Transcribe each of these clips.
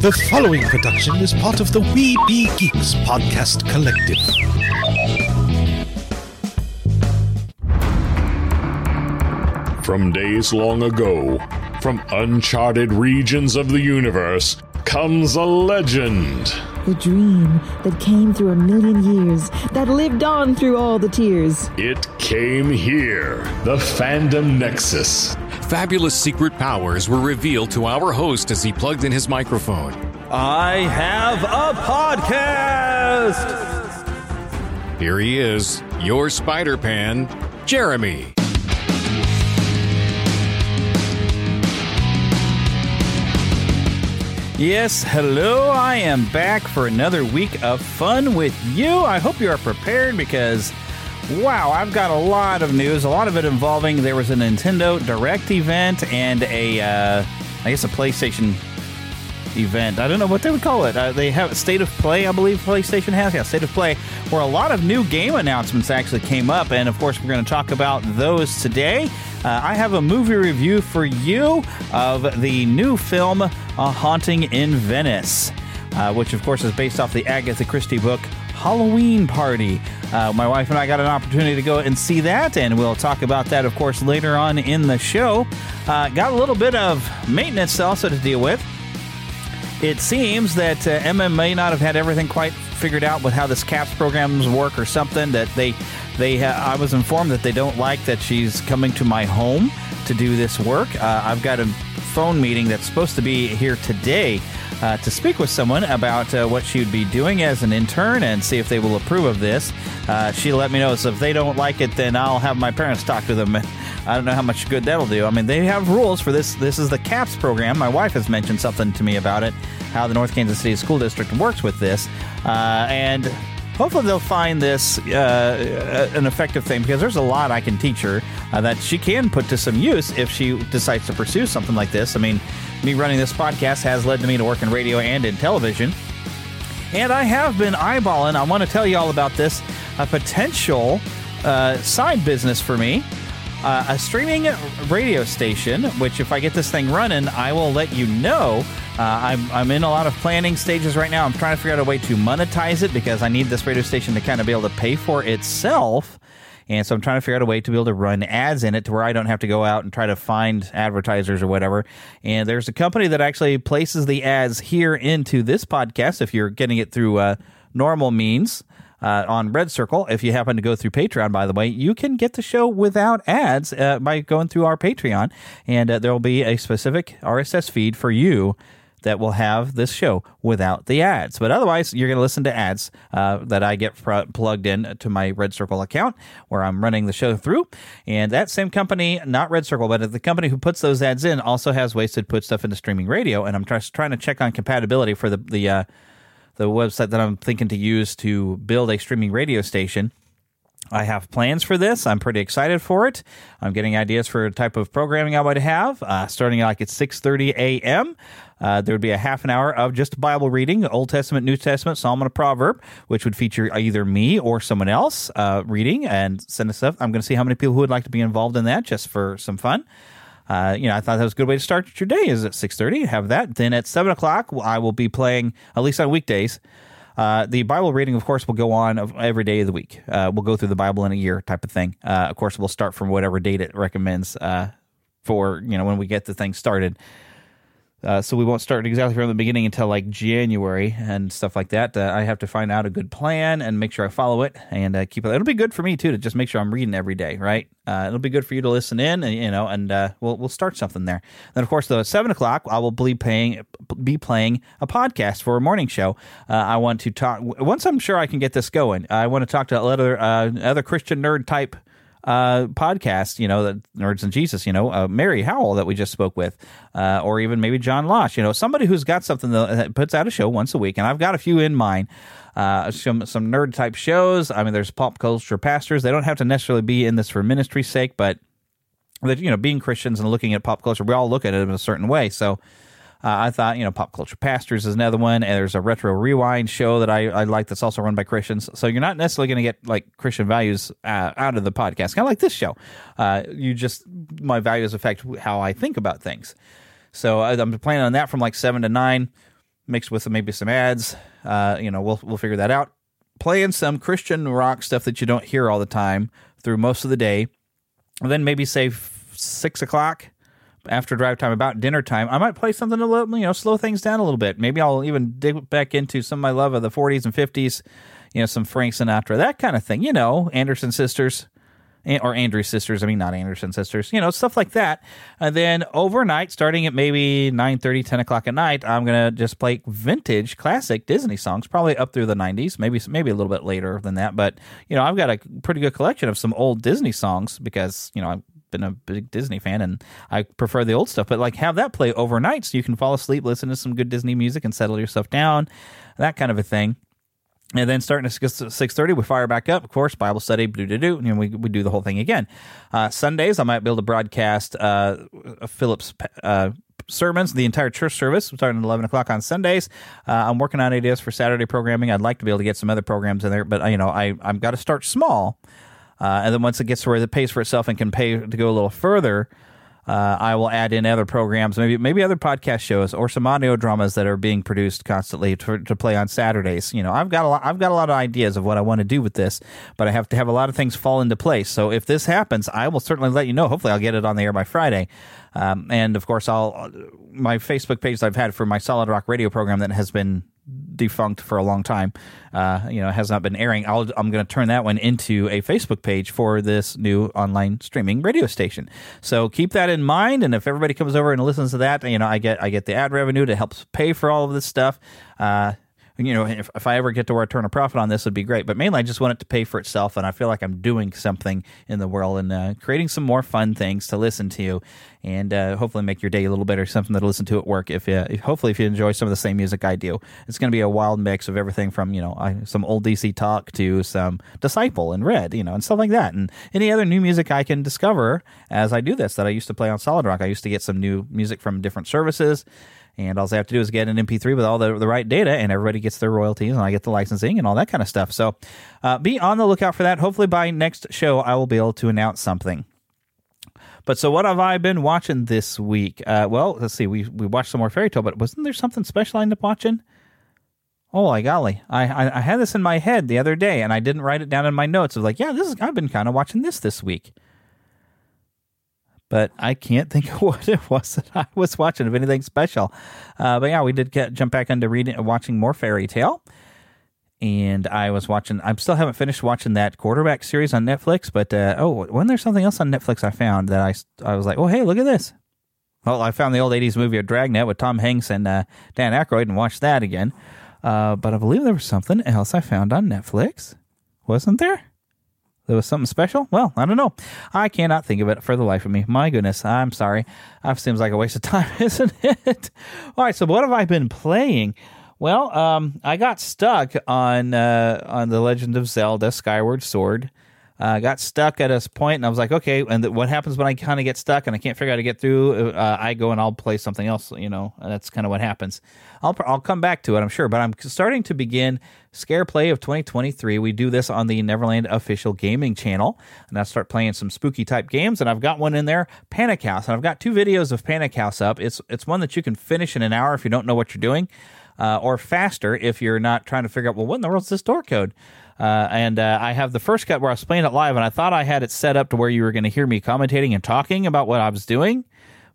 The following production is part of the We Be Geeks podcast collective. From days long ago, from uncharted regions of the universe, comes a legend. The dream that came through a million years, that lived on through all the tears. It came here, the Fandom Nexus. Fabulous secret powers were revealed to our host as he plugged in his microphone. I have a podcast! Here he is, your Spider Pan, Jeremy. Yes, hello. I am back for another week of fun with you. I hope you are prepared because, wow, I've got a lot of news. A lot of it involving there was a Nintendo Direct event and a, uh, I guess, a PlayStation event. I don't know what they would call it. Uh, they have State of Play, I believe PlayStation has. Yeah, State of Play, where a lot of new game announcements actually came up. And of course, we're going to talk about those today. Uh, I have a movie review for you of the new film, A Haunting in Venice, uh, which of course is based off the Agatha Christie book. Halloween Party. Uh, my wife and I got an opportunity to go and see that, and we'll talk about that, of course, later on in the show. Uh, got a little bit of maintenance also to deal with it seems that uh, MM may not have had everything quite figured out with how this CAPS programs work or something. That they, they, ha- I was informed that they don't like that she's coming to my home to do this work. Uh, I've got a phone meeting that's supposed to be here today uh, to speak with someone about uh, what she would be doing as an intern and see if they will approve of this. Uh, she let me know. So if they don't like it, then I'll have my parents talk to them. I don't know how much good that'll do. I mean, they have rules for this. This is the CAPS program. My wife has mentioned something to me about it, how the North Kansas City School District works with this, uh, and hopefully they'll find this uh, an effective thing because there's a lot I can teach her uh, that she can put to some use if she decides to pursue something like this. I mean, me running this podcast has led to me to work in radio and in television. And I have been eyeballing, I want to tell you all about this, a potential uh, side business for me. Uh, a streaming radio station, which if I get this thing running, I will let you know. Uh, I'm, I'm in a lot of planning stages right now. I'm trying to figure out a way to monetize it because I need this radio station to kind of be able to pay for itself. And so I'm trying to figure out a way to be able to run ads in it to where I don't have to go out and try to find advertisers or whatever. And there's a company that actually places the ads here into this podcast if you're getting it through uh, normal means. Uh, on Red Circle, if you happen to go through Patreon, by the way, you can get the show without ads uh, by going through our Patreon, and uh, there will be a specific RSS feed for you that will have this show without the ads. But otherwise, you're going to listen to ads uh, that I get pr- plugged in to my Red Circle account where I'm running the show through. And that same company, not Red Circle, but the company who puts those ads in also has ways to put stuff into streaming radio. And I'm just trying to check on compatibility for the, the, uh, the website that I'm thinking to use to build a streaming radio station. I have plans for this. I'm pretty excited for it. I'm getting ideas for a type of programming I would have, uh, starting like at 6:30 a.m. Uh, there would be a half an hour of just Bible reading, Old Testament, New Testament, Psalm, and a proverb, which would feature either me or someone else uh, reading and send us stuff. I'm going to see how many people who would like to be involved in that, just for some fun. Uh, you know, I thought that was a good way to start your day. Is at six thirty. Have that. Then at seven o'clock, I will be playing at least on weekdays. Uh, the Bible reading, of course, will go on every day of the week. Uh, we'll go through the Bible in a year, type of thing. Uh, of course, we'll start from whatever date it recommends uh, for you know when we get the thing started. Uh, so we won't start exactly from the beginning until like January and stuff like that. Uh, I have to find out a good plan and make sure I follow it and uh, keep it. It'll be good for me too to just make sure I'm reading every day, right? Uh, it'll be good for you to listen in, and you know, and uh, we'll we'll start something there. Then of course, though, at seven o'clock, I will be playing be playing a podcast for a morning show. Uh, I want to talk once I'm sure I can get this going. I want to talk to other other Christian nerd type uh, podcast, you know, the Nerds and Jesus, you know, uh, Mary Howell that we just spoke with, uh, or even maybe John Losh, you know, somebody who's got something that puts out a show once a week. And I've got a few in mind. Uh, some some nerd type shows. I mean, there's pop culture pastors. They don't have to necessarily be in this for ministry's sake, but that you know, being Christians and looking at pop culture, we all look at it in a certain way. So I thought, you know, Pop Culture Pastors is another one, and there's a Retro Rewind show that I, I like that's also run by Christians. So you're not necessarily going to get like Christian values uh, out of the podcast, kind of like this show. Uh, you just my values affect how I think about things. So I'm planning on that from like seven to nine. mixed with maybe some ads. Uh, you know, we'll we'll figure that out. Playing some Christian rock stuff that you don't hear all the time through most of the day. And then maybe say six o'clock after drive time, about dinner time, I might play something a little, you know, slow things down a little bit. Maybe I'll even dig back into some of my love of the 40s and 50s, you know, some Frank Sinatra, that kind of thing. You know, Anderson Sisters eh, or Andrews Sisters. I mean, not Anderson Sisters. You know, stuff like that. And then overnight, starting at maybe 9 30, 10 o'clock at night, I'm to just play vintage classic Disney songs, probably up through the 90s, maybe maybe a little bit later than that. But, you know, I've got a pretty good collection of some old Disney songs because, you know, I've been a big Disney fan and I prefer the old stuff. But, like, have that play overnight so you can fall asleep, listen to some good Disney music, and settle yourself down, that kind of a thing. And then starting at six thirty, we fire back up. Of course, Bible study, do do do, and we we do the whole thing again. Uh, Sundays, I might be able to broadcast uh, Philip's uh, sermons, the entire church service, starting at eleven o'clock on Sundays. Uh, I'm working on ideas for Saturday programming. I'd like to be able to get some other programs in there, but uh, you know, I I've got to start small, uh, and then once it gets to where it pays for itself and can pay to go a little further, uh, I will add in other programs, maybe maybe other podcast shows or some audio dramas that are being produced constantly to, to play on Saturdays. You know, I've got a lot, I've got a lot of ideas of what I want to do with this, but I have to have a lot of things fall into place. So if this happens, I will certainly let you know. Hopefully, I'll get it on the air by Friday. Um, and of course, I'll my Facebook page that I've had for my Solid Rock radio program that has been defunct for a long time. Uh, you know, has not been airing. i am going to turn that one into a Facebook page for this new online streaming radio station. So keep that in mind. And if everybody comes over and listens to that, you know, I get I get the ad revenue to help pay for all of this stuff. Uh, you know, if, if I ever get to where I turn a profit on this, would be great. But mainly, I just want it to pay for itself, and I feel like I'm doing something in the world and uh, creating some more fun things to listen to, and uh, hopefully make your day a little better. Something to listen to at work. If you, hopefully, if you enjoy some of the same music I do, it's going to be a wild mix of everything from you know I, some old DC talk to some Disciple and Red, you know, and stuff like that, and any other new music I can discover as I do this that I used to play on Solid Rock. I used to get some new music from different services and all they have to do is get an MP3 with all the, the right data, and everybody gets their royalties, and I get the licensing and all that kind of stuff. So uh, be on the lookout for that. Hopefully, by next show, I will be able to announce something. But so, what have I been watching this week? Uh, well, let's see. We we watched some more fairy tale, but wasn't there something special I ended up watching? Oh my golly, I, I, I had this in my head the other day, and I didn't write it down in my notes. I was like, yeah, this is I've been kind of watching this this week but I can't think of what it was that I was watching of anything special. Uh, but yeah, we did get jump back into reading, and watching more fairy tale, and I was watching. I still haven't finished watching that quarterback series on Netflix, but uh, oh, wasn't there something else on Netflix I found that I I was like, oh hey, look at this. Well, I found the old '80s movie of Dragnet with Tom Hanks and uh, Dan Aykroyd and watched that again. Uh, but I believe there was something else I found on Netflix, wasn't there? There was something special? Well, I don't know. I cannot think of it for the life of me. My goodness, I'm sorry. That seems like a waste of time, isn't it? All right, so what have I been playing? Well, um, I got stuck on uh, on the Legend of Zelda: Skyward Sword. Uh, got stuck at a point, and I was like, okay. And th- what happens when I kind of get stuck and I can't figure out how to get through? Uh, I go and I'll play something else, you know. That's kind of what happens. I'll I'll come back to it, I'm sure. But I'm starting to begin Scare Play of 2023. We do this on the Neverland official gaming channel, and I start playing some spooky type games. And I've got one in there, Panic House, and I've got two videos of Panic House up. It's it's one that you can finish in an hour if you don't know what you're doing, uh, or faster if you're not trying to figure out well what in the world is this door code. Uh, and uh, I have the first cut where I was playing it live, and I thought I had it set up to where you were going to hear me commentating and talking about what I was doing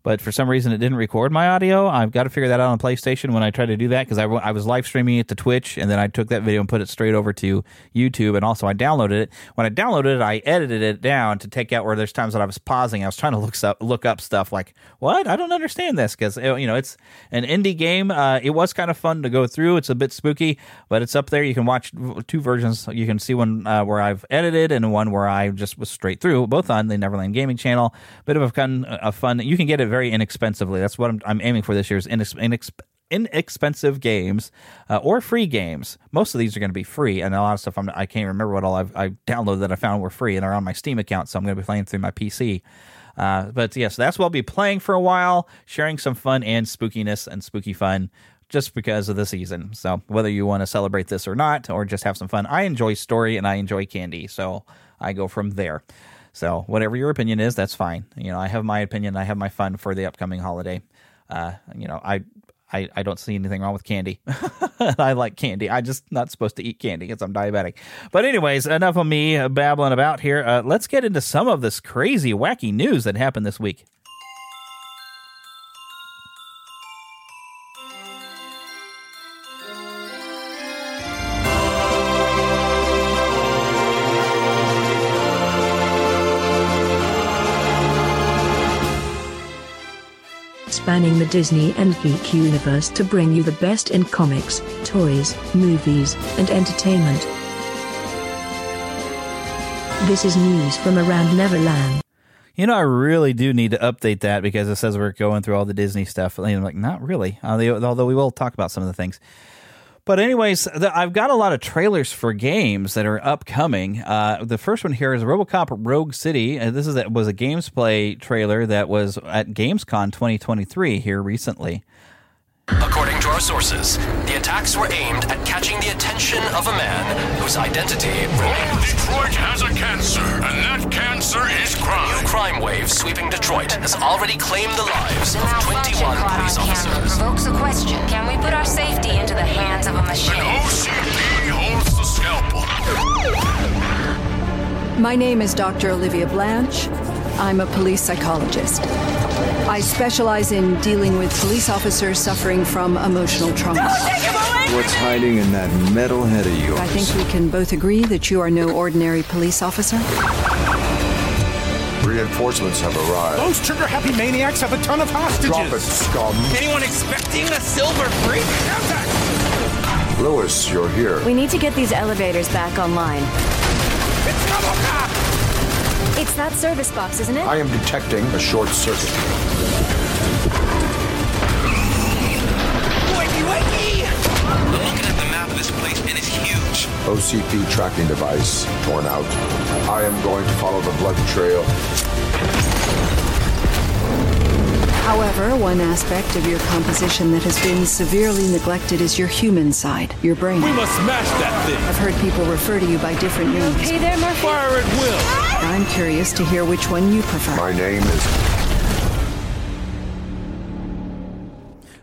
but for some reason it didn't record my audio. I've got to figure that out on PlayStation when I try to do that because I, I was live streaming it to Twitch and then I took that video and put it straight over to YouTube and also I downloaded it. When I downloaded it, I edited it down to take out where there's times that I was pausing. I was trying to look up look up stuff like what I don't understand this because you know it's an indie game. Uh, it was kind of fun to go through. It's a bit spooky, but it's up there. You can watch two versions. You can see one uh, where I've edited and one where I just was straight through, both on the Neverland Gaming channel. Bit of a fun, a fun. You can get it very inexpensively. That's what I'm, I'm aiming for this year is inex, inex, inexpensive games uh, or free games. Most of these are going to be free, and a lot of stuff I'm, I can not remember what all I've, I downloaded that I found were free and are on my Steam account. So I'm going to be playing through my PC. Uh, but yeah, so that's what I'll be playing for a while, sharing some fun and spookiness and spooky fun just because of the season. So whether you want to celebrate this or not, or just have some fun, I enjoy story and I enjoy candy. So I go from there. So whatever your opinion is, that's fine. You know, I have my opinion. I have my fun for the upcoming holiday. Uh, you know, I I, I don't see anything wrong with candy. I like candy. I'm just not supposed to eat candy because I'm diabetic. But anyways, enough of me babbling about here. Uh, let's get into some of this crazy, wacky news that happened this week. Spanning the Disney and geek universe to bring you the best in comics, toys, movies, and entertainment. This is news from around Neverland. You know, I really do need to update that because it says we're going through all the Disney stuff. And I'm like, not really. Uh, although we will talk about some of the things. But anyways, the, I've got a lot of trailers for games that are upcoming. Uh, the first one here is RoboCop Rogue City. Uh, this is was a gameplay trailer that was at Gamescom 2023 here recently. According to our sources, the attacks were aimed at catching the attention of a man whose identity remains. Detroit has a cancer, and that cancer is crime. New crime wave sweeping Detroit has already claimed the lives of 21 police officers. Provokes a question. Can we put our safety into the hands of a machine? An OCP holds the scalpel. My name is Dr. Olivia Blanche. I'm a police psychologist. I specialize in dealing with police officers suffering from emotional trauma. What's hiding in that metal head of yours? I think we can both agree that you are no ordinary police officer. Reinforcements have arrived. Those trigger happy maniacs have a ton of hostages. Drop it, scum. Anyone expecting a silver freak? Lewis, you're here. We need to get these elevators back online. It's RoboCop! It's that service box, isn't it? I am detecting a short circuit. Wakey, wakey! I'm looking at the map of this place, and it's huge. OCP tracking device torn out. I am going to follow the blood trail. However, one aspect of your composition that has been severely neglected is your human side, your brain. We must smash that thing. I've heard people refer to you by different names. Hey there, Murphy. Fire at will. I'm curious to hear which one you prefer. My name is.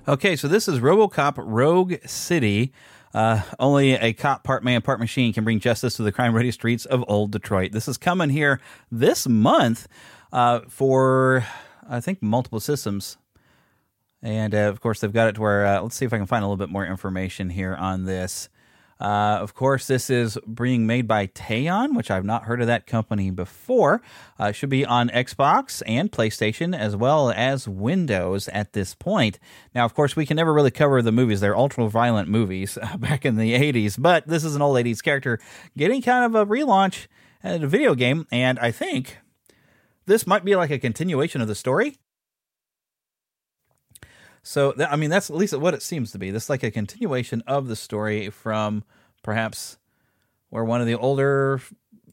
Okay, so this is RoboCop Rogue City. Uh, only a cop, part man, part machine can bring justice to the crime ready streets of old Detroit. This is coming here this month uh, for, I think, multiple systems. And uh, of course, they've got it to where, uh, let's see if I can find a little bit more information here on this. Uh, of course, this is being made by Teyon, which I've not heard of that company before. Uh, should be on Xbox and PlayStation as well as Windows at this point. Now, of course, we can never really cover the movies. They're ultra violent movies uh, back in the 80s, but this is an old 80s character getting kind of a relaunch at a video game, and I think this might be like a continuation of the story. So, I mean, that's at least what it seems to be. This is like a continuation of the story from perhaps where one of the older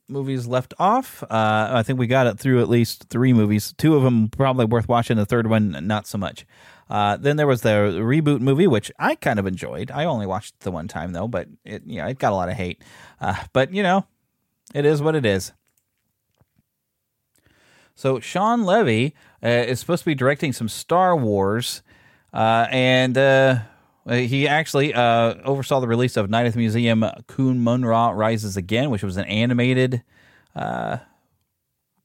movies left off. Uh, I think we got it through at least three movies. Two of them probably worth watching. The third one, not so much. Uh, then there was the reboot movie, which I kind of enjoyed. I only watched the one time though, but it, know, it got a lot of hate. Uh, but you know, it is what it is. So Shawn Levy uh, is supposed to be directing some Star Wars. Uh, and uh, he actually uh, oversaw the release of Night at the Museum Kahmunrah Rises Again, which was an animated, uh,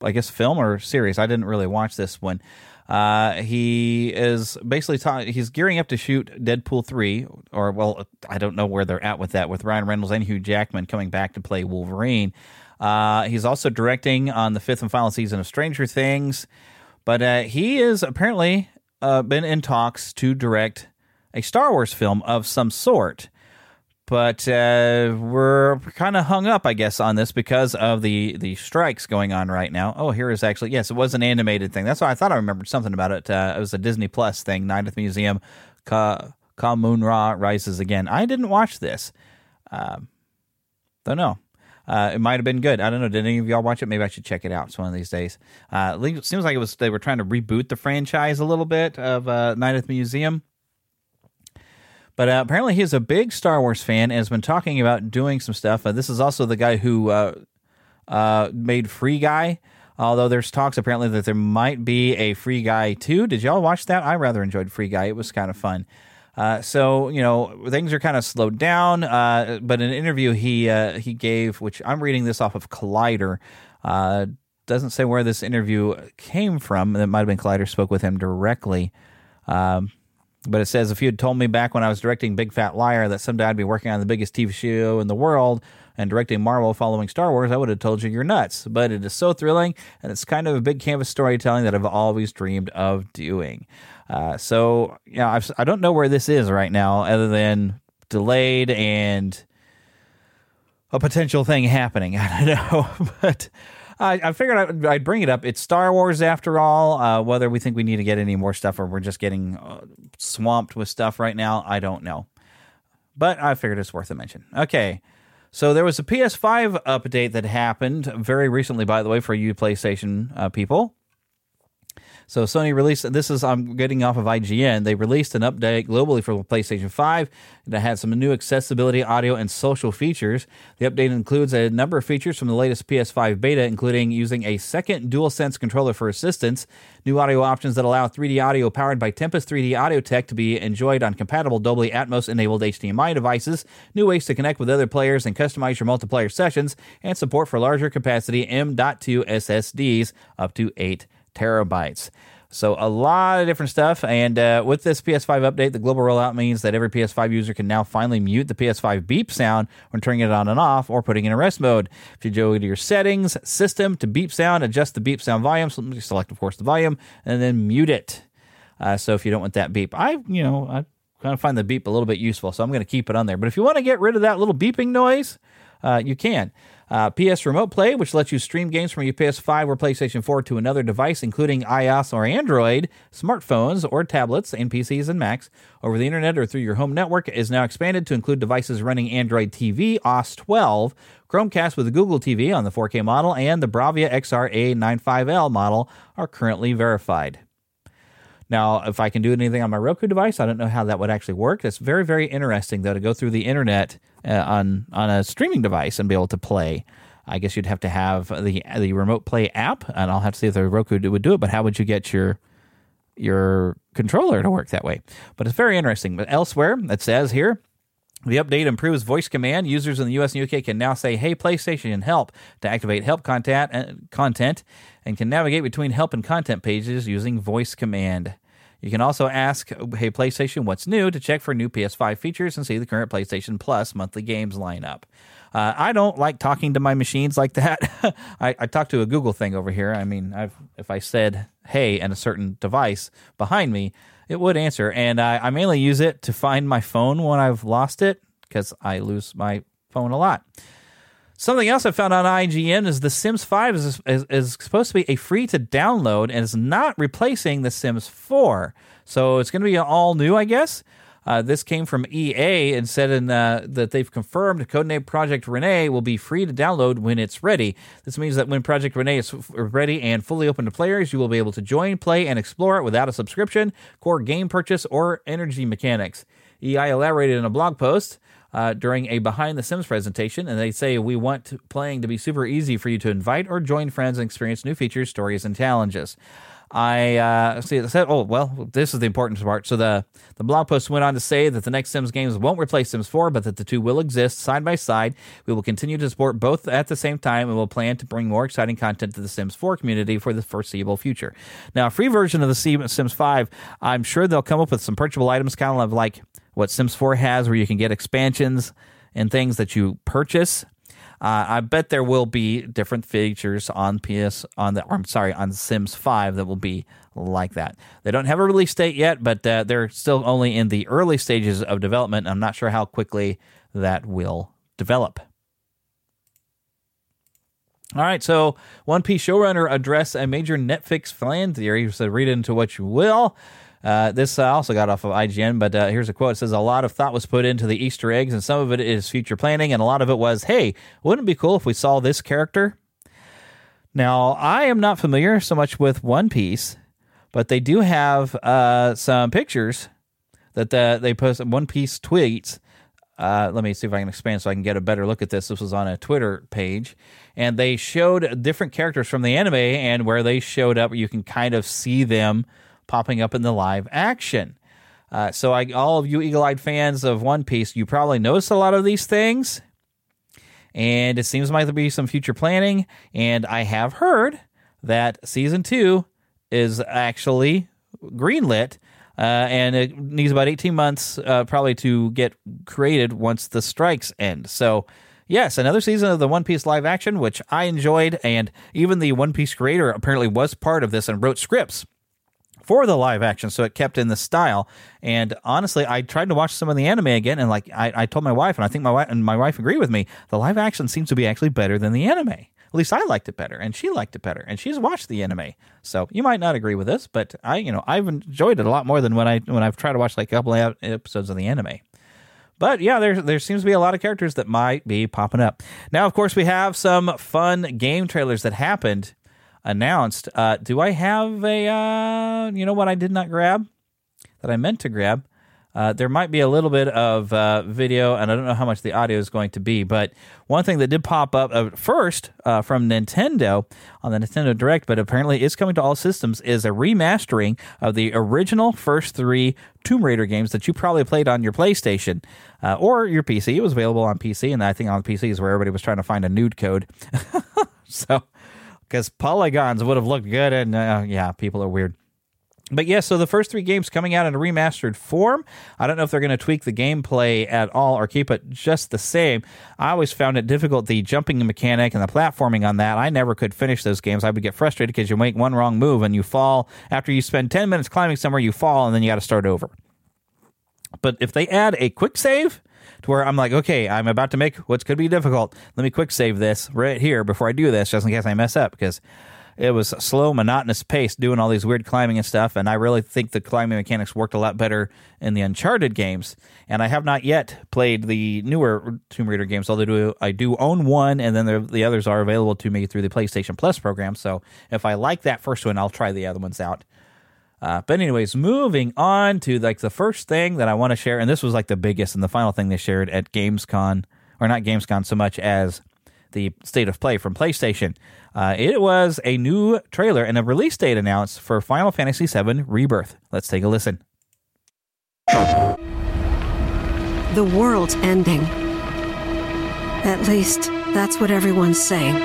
I guess, film or series. I didn't really watch this one. Uh, he is basically ta- he's gearing up to shoot Deadpool 3, or, well, I don't know where they're at with that, with Ryan Reynolds and Hugh Jackman coming back to play Wolverine. Uh, he's also directing on the fifth and final season of Stranger Things. But he is apparently uh, been in talks to direct a Star Wars film of some sort. But uh, we're kind of hung up, I guess, on this because of the, the strikes going on right now. Oh, here is actually, yes, it was an animated thing. That's why I thought I remembered something about it. Uh, it was a Disney Plus thing, Night at the Museum, Ka, Kahmunrah Rises Again. I didn't watch this. Um, don't know. Uh, it might have been good. I don't know. Did any of y'all watch it? Maybe I should check it out. It's one of these days. Uh, it seems like it was they were trying to reboot the franchise a little bit of uh, Night at the Museum. But uh, apparently, he's a big Star Wars fan and has been talking about doing some stuff. Uh, this is also the guy who uh, made Free Guy. Although there's talks apparently that there might be a Free Guy too. Did y'all watch that? I rather enjoyed Free Guy. It was kind of fun. Uh, so you know things are kind of slowed down. Uh, but an interview he uh, he gave, which I'm reading this off of Collider, uh, doesn't say where this interview came from. It might have been Collider spoke with him directly. Um, but it says if you had told me back when I was directing Big Fat Liar that someday I'd be working on the biggest TV show in the world and directing Marvel following Star Wars, I would have told you you're nuts. But it is so thrilling, and it's kind of a big canvas storytelling that I've always dreamed of doing. Uh, so, know, I've, I don't know where this is right now, other than delayed and a potential thing happening. I don't know, but. I, I figured I'd, I'd, bring it up. It's Star Wars after all. Uh, whether we think we need to get any more stuff or we're just getting uh, swamped with stuff right now, I don't know. But I figured it's worth a mention. Okay. So there was a PS5 update that happened very recently, by the way, for you PlayStation uh, people. So Sony released this is I'm getting off of IGN. They released an update globally for PlayStation 5 that had some new accessibility, audio, and social features. The update includes a number of features from the latest PS5 beta, including using a second DualSense controller for assistance, new audio options that allow 3D audio powered by Tempest 3D Audio Tech to be enjoyed on compatible Dolby Atmos enabled HDMI devices, new ways to connect with other players and customize your multiplayer sessions, and support for larger capacity M.2 SSDs up to 8 terabytes. So a lot of different stuff. And uh, with this PS5 update, the global rollout means that every PS5 user can now finally mute the PS5 beep sound when turning it on and off or putting it in rest mode. If you go to your settings, system to beep sound, adjust the beep sound volume. So select, of course, the volume and then mute it. Uh, so if you don't want that beep, I, you know, I kind of find the beep a little bit useful. So I'm going to keep it on there. But if you want to get rid of that little beeping noise, uh, you can. Uh, PS Remote Play, which lets you stream games from your PS5 or PlayStation 4 to another device, including iOS or Android, smartphones or tablets, and PCs and Macs, over the internet or through your home network, is now expanded to include devices running Android TV OS 12, Chromecast with Google TV on the 4K model, and the Bravia XR-A95L model are currently verified. Now, if I can do anything on my Roku device, I don't know how that would actually work. It's very, very interesting, though, to go through the internet uh, on on a streaming device and be able to play. I guess you'd have to have the the remote play app, and I'll have to see if the Roku would do it. But how would you get your your controller to work that way? But it's very interesting. But elsewhere, it says here. The update improves voice command. Users in the US and UK can now say, Hey, PlayStation, help to activate help content, uh, content and can navigate between help and content pages using voice command. You can also ask, hey, PlayStation, what's new to check for new PS5 features and see the current PlayStation Plus monthly games lineup. Uh, I don't like talking to my machines like that. I, I talk to a Google thing over here. I mean, I've, if I said, hey, and a certain device behind me, it would answer. And I, I mainly use it to find my phone when I've lost it because I lose my phone a lot. Something else I found on IGN is The Sims 5 is, is, is supposed to be a free to download and is not replacing The Sims 4. So it's going to be all new, I guess. Uh, this came from EA and said in, uh, that they've confirmed Codename Project Rene will be free to download when it's ready. This means that when Project Rene is ready and fully open to players, you will be able to join, play, and explore it without a subscription, core game purchase, or energy mechanics. EA elaborated in a blog post uh, during a Behind the Sims presentation, and they say we want playing to be super easy for you to invite or join friends and experience new features, stories, and challenges. I uh, see. It said, "Oh well, this is the important part." So the the blog post went on to say that the next Sims games won't replace Sims 4, but that the two will exist side by side. We will continue to support both at the same time, and will plan to bring more exciting content to the Sims 4 community for the foreseeable future. Now, a free version of the Sims 5, I'm sure they'll come up with some purchasable items, kind of like what Sims 4 has, where you can get expansions and things that you purchase. Uh, I bet there will be different features on PS on the. I'm sorry, on Sims 5 that will be like that. They don't have a release date yet, but uh, they're still only in the early stages of development. I'm not sure how quickly that will develop. All right, so One Piece showrunner address a major Netflix fan theory. So read into what you will. Uh, this uh, also got off of IGN, but uh, here's a quote. It says, A lot of thought was put into the Easter eggs, and some of it is future planning, and a lot of it was, hey, wouldn't it be cool if we saw this character? Now, I am not familiar so much with One Piece, but they do have uh, some pictures that the, they post One Piece tweets. Uh, let me see if I can expand so I can get a better look at this. This was on a Twitter page, and they showed different characters from the anime, and where they showed up, you can kind of see them popping up in the live action. Uh, so, I, all of you eagle-eyed fans of One Piece, you probably noticed a lot of these things, and it seems like there'll be some future planning. And I have heard that season two is actually greenlit, uh, and it needs about 18 months uh, probably to get created once the strikes end. So, yes, another season of the One Piece live action, which I enjoyed, and even the One Piece creator apparently was part of this and wrote scripts for the live action, so it kept in the style. And honestly, I tried to watch some of the anime again, and like I, I told my wife, and I think my wife and my wife agreed with me, the live action seems to be actually better than the anime. At least I liked it better, and she liked it better, and she's watched the anime. So you might not agree with this, but I, you know, I've enjoyed it a lot more than when I when I've tried to watch like a couple of episodes of the anime. But yeah, there there seems to be a lot of characters that might be popping up. Now, of course, we have some fun game trailers that happened announced. Uh, do I have a, uh, you know what I did not grab that I meant to grab? Uh, there might be a little bit of uh, video, and I don't know how much the audio is going to be. But one thing that did pop up at first uh, from Nintendo on the Nintendo Direct, but apparently is coming to all systems, is a remastering of the original first three Tomb Raider games that you probably played on your PlayStation uh, or your PC. It was available on PC, and I think on PC is where everybody was trying to find a nude code. so because polygons would have looked good, and uh, yeah, people are weird. But yeah, so the first three games coming out in a remastered form. I don't know if they're going to tweak the gameplay at all or keep it just the same. I always found it difficult the jumping mechanic and the platforming on that. I never could finish those games. I would get frustrated because you make one wrong move and you fall. After you spend 10 minutes climbing somewhere, you fall and then you got to start over. But if they add a quick save, to where I'm like, okay, I'm about to make what's going to be difficult. Let me quick save this right here before I do this, just in case I mess up, because it was slow, monotonous pace doing all these weird climbing and stuff. And I really think the climbing mechanics worked a lot better in the Uncharted games. And I have not yet played the newer Tomb Raider games, although I do own one, and then the others are available to me through the PlayStation Plus program. So if I like that first one, I'll try the other ones out. Uh, but anyways, moving on to like the first thing that I want to share, and this was like the biggest and the final thing they shared at Gamescom, or not Gamescom so much as the state of play from PlayStation. Uh, it was a new trailer and a release date announced for Final Fantasy VII Rebirth. Let's take a listen. The world's ending. At least, that's what everyone's saying.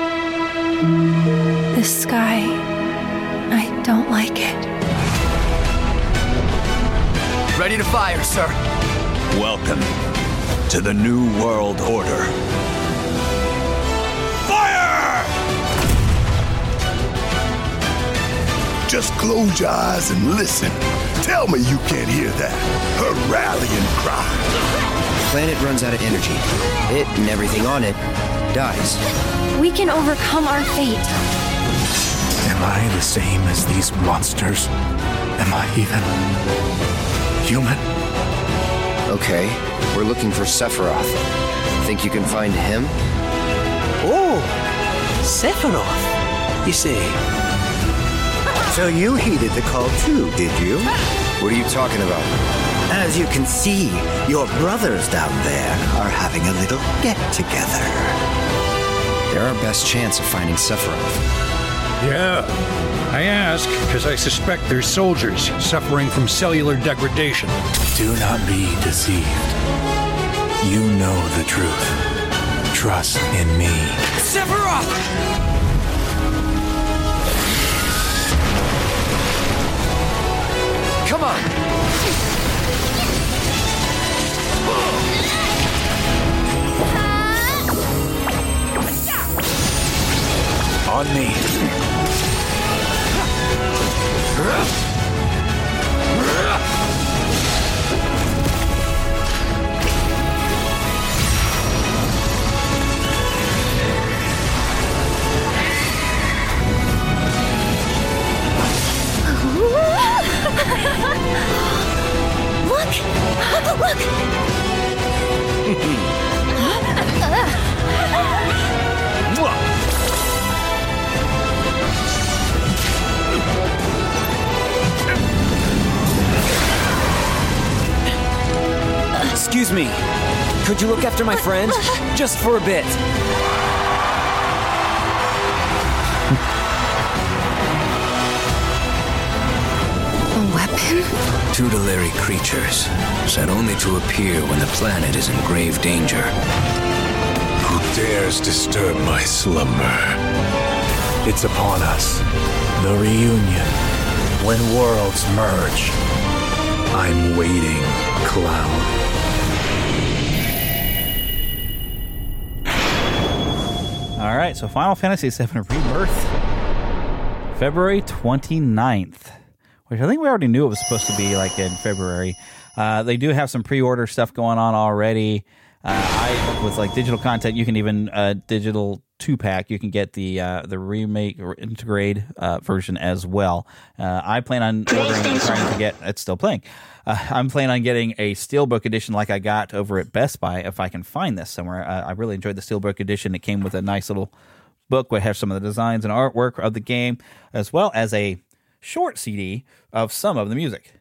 The sky, I don't like it. Ready to fire, sir. Welcome to the New World Order. Fire! Just close your eyes and listen. Tell me you can't hear that. Her rallying cry. The planet runs out of energy. It and everything on it dies. We can overcome our fate. Am I the same as these monsters? Am I even human? Okay, we're looking for Sephiroth. Think you can find him? Oh, Sephiroth. You see. So you heeded the call too, did you? What are you talking about? As you can see, your brothers down there are having a little get together. They're our best chance of finding Sephiroth. Yeah. I ask because I suspect there's soldiers suffering from cellular degradation. Do not be deceived. You know the truth. Trust in me. Sephiroth! Come on! On me. Look! Look! Excuse me. Could you look after my friend? Just for a bit. A weapon? Tutelary creatures, set only to appear when the planet is in grave danger. Who dares disturb my slumber? It's upon us. The reunion. When worlds merge. I'm waiting, Cloud. All right, so Final Fantasy VII Rebirth, February 29th, which I think we already knew it was supposed to be like in February. Uh, they do have some pre-order stuff going on already. Uh, I with like digital content, you can even uh, digital two pack. You can get the uh, the remake or Intergrade uh, version as well. Uh, I plan on ordering and trying to get. It's still playing. Uh, I'm planning on getting a steelbook edition like I got over at Best Buy if I can find this somewhere. Uh, I really enjoyed the steelbook edition. It came with a nice little book which has some of the designs and artwork of the game, as well as a short CD of some of the music.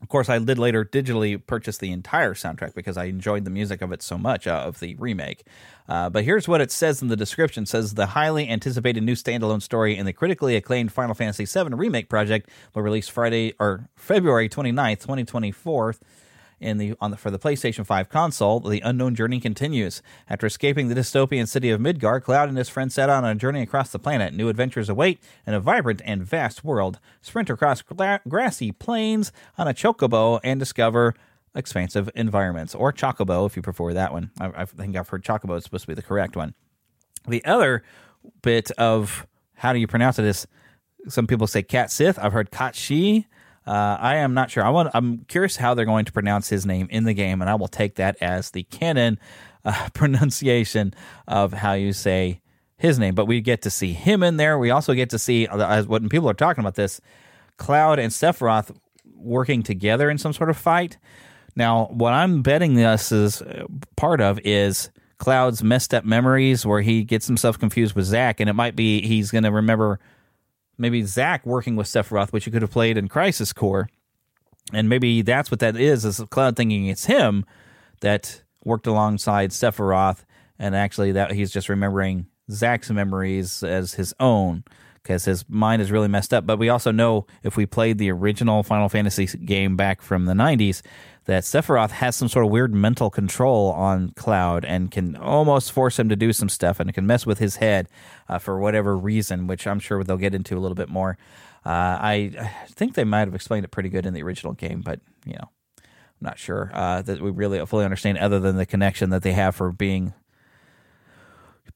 Of course, I did later digitally purchase the entire soundtrack because I enjoyed the music of it so much uh, of the remake. Uh, but here's what it says in the description: it says the highly anticipated new standalone story in the critically acclaimed Final Fantasy VII remake project will release Friday or February 29th, 2024 in the on the for the PlayStation 5 console, the unknown journey continues. After escaping the dystopian city of Midgar, Cloud and his friends set out on a journey across the planet. New adventures await in a vibrant and vast world. Sprint across gra- grassy plains on a chocobo and discover expansive environments, or chocobo if you prefer that one. I, I think I've heard chocobo is supposed to be the correct one. The other bit of how do you pronounce it is some people say Cat Sith. I've heard Kat Shi. Uh, I am not sure. I want. I'm curious how they're going to pronounce his name in the game, and I will take that as the canon uh, pronunciation of how you say his name. But we get to see him in there. We also get to see uh, as when people are talking about this, Cloud and Sephiroth working together in some sort of fight. Now, what I'm betting this is uh, part of is Cloud's messed up memories, where he gets himself confused with Zack, and it might be he's going to remember maybe Zack working with Sephiroth, which you could have played in Crisis Core. And maybe that's what that is, is Cloud thinking it's him that worked alongside Sephiroth, and actually that he's just remembering Zack's memories as his own because his mind is really messed up. But we also know if we played the original Final Fantasy game back from the 90s, that Sephiroth has some sort of weird mental control on Cloud and can almost force him to do some stuff and can mess with his head uh, for whatever reason, which I'm sure they'll get into a little bit more. Uh, I, think they might have explained it pretty good in the original game, but you know, I'm not sure uh, that we really fully understand other than the connection that they have for being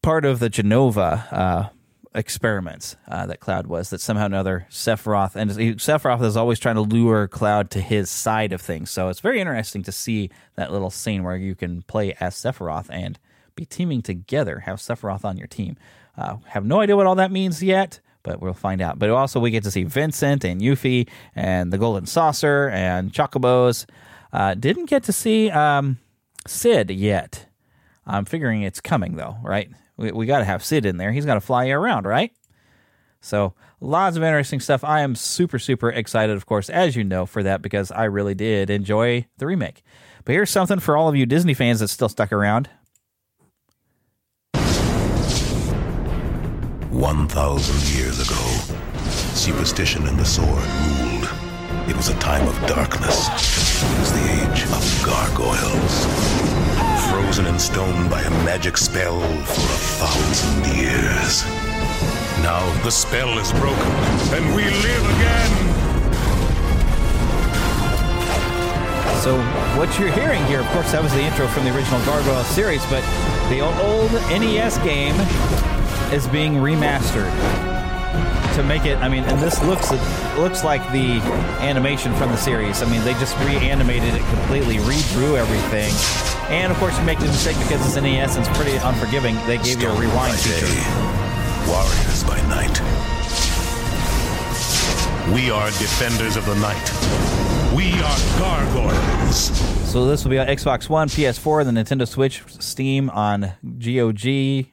part of the Jenova uh, experiments uh, that Cloud was. That somehow or another Sephiroth and he, Sephiroth is always trying to lure Cloud to his side of things. So it's very interesting to see that little scene where you can play as Sephiroth and be teaming together, have Sephiroth on your team. Uh, have no idea what all that means yet, but we'll find out. But also we get to see Vincent and Yuffie and the Golden Saucer and Chocobos. Uh, didn't get to see um, Cid yet. I'm figuring it's coming though, right? We, we got to have Cid in there. He's got to fly you around, right? So lots of interesting stuff. I am super, super excited, of course, as you know, for that because I really did enjoy the remake. But here's something for all of you Disney fans that still stuck around. 1,000 years ago, superstition and the sword ruled. It was a time of darkness. It was the age of gargoyles. Frozen in stone by a magic spell for a thousand years. Now the spell is broken, and we live again. So what you're hearing here, of course, that was the intro from the original Gargoyle series, but the old NES game is being remastered to make it. I mean, and this looks looks like the animation from the series. I mean, they just reanimated it completely, redrew everything, and of course, you make the mistake because it's NES and it's pretty unforgiving. They gave you a rewind feature. Warriors by night. We are defenders of the night. We are gargoyles. So this will be on Xbox One, PS4, the Nintendo Switch, Steam on GOG.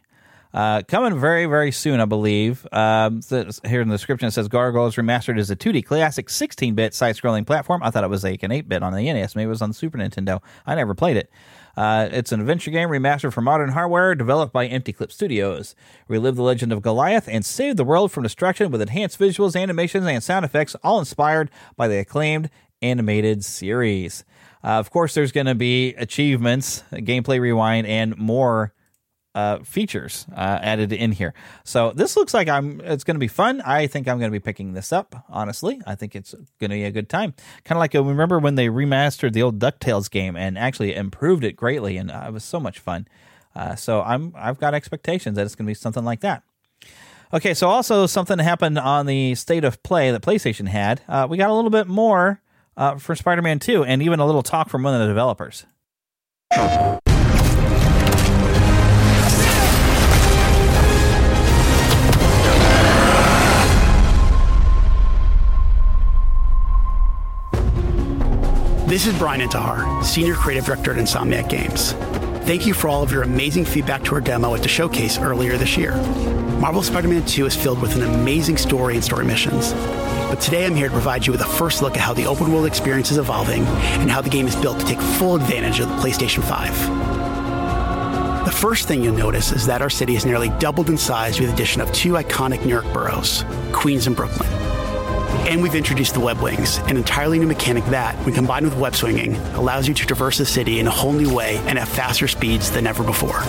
Uh, coming very, very soon, I believe. Um, here in the description, it says Gargoyles Remastered is a 2D classic 16 bit side scrolling platform. I thought it was like an 8 bit on the NES. Maybe it was on the Super Nintendo. I never played it. Uh, it's an adventure game remastered for modern hardware, developed by Empty Clip Studios. Relive the legend of Goliath and save the world from destruction with enhanced visuals, animations, and sound effects, all inspired by the acclaimed animated series. Uh, of course, there's going to be achievements, gameplay rewind, and more uh, features uh, added in here. So this looks like I'm. It's going to be fun. I think I'm going to be picking this up. Honestly, I think it's going to be a good time. Kind of like uh, remember when they remastered the old Ducktales game and actually improved it greatly, and uh, it was so much fun. Uh, so I'm. I've got expectations that it's going to be something like that. Okay, so also something happened on the state of play that PlayStation had. Uh, we got a little bit more uh, for Spider-Man 2, and even a little talk from one of the developers. This is Brian Intihar, Senior Creative Director at Insomniac Games. Thank you for all of your amazing feedback to our demo at the showcase earlier this year. Marvel Spider Man 2 is filled with an amazing story and story missions. But today I'm here to provide you with a first look at how the open world experience is evolving and how the game is built to take full advantage of the PlayStation 5. The first thing you'll notice is that our city has nearly doubled in size with the addition of two iconic New York boroughs, Queens and Brooklyn. And we've introduced the web wings, an entirely new mechanic that, when combined with web swinging, allows you to traverse the city in a whole new way and at faster speeds than ever before.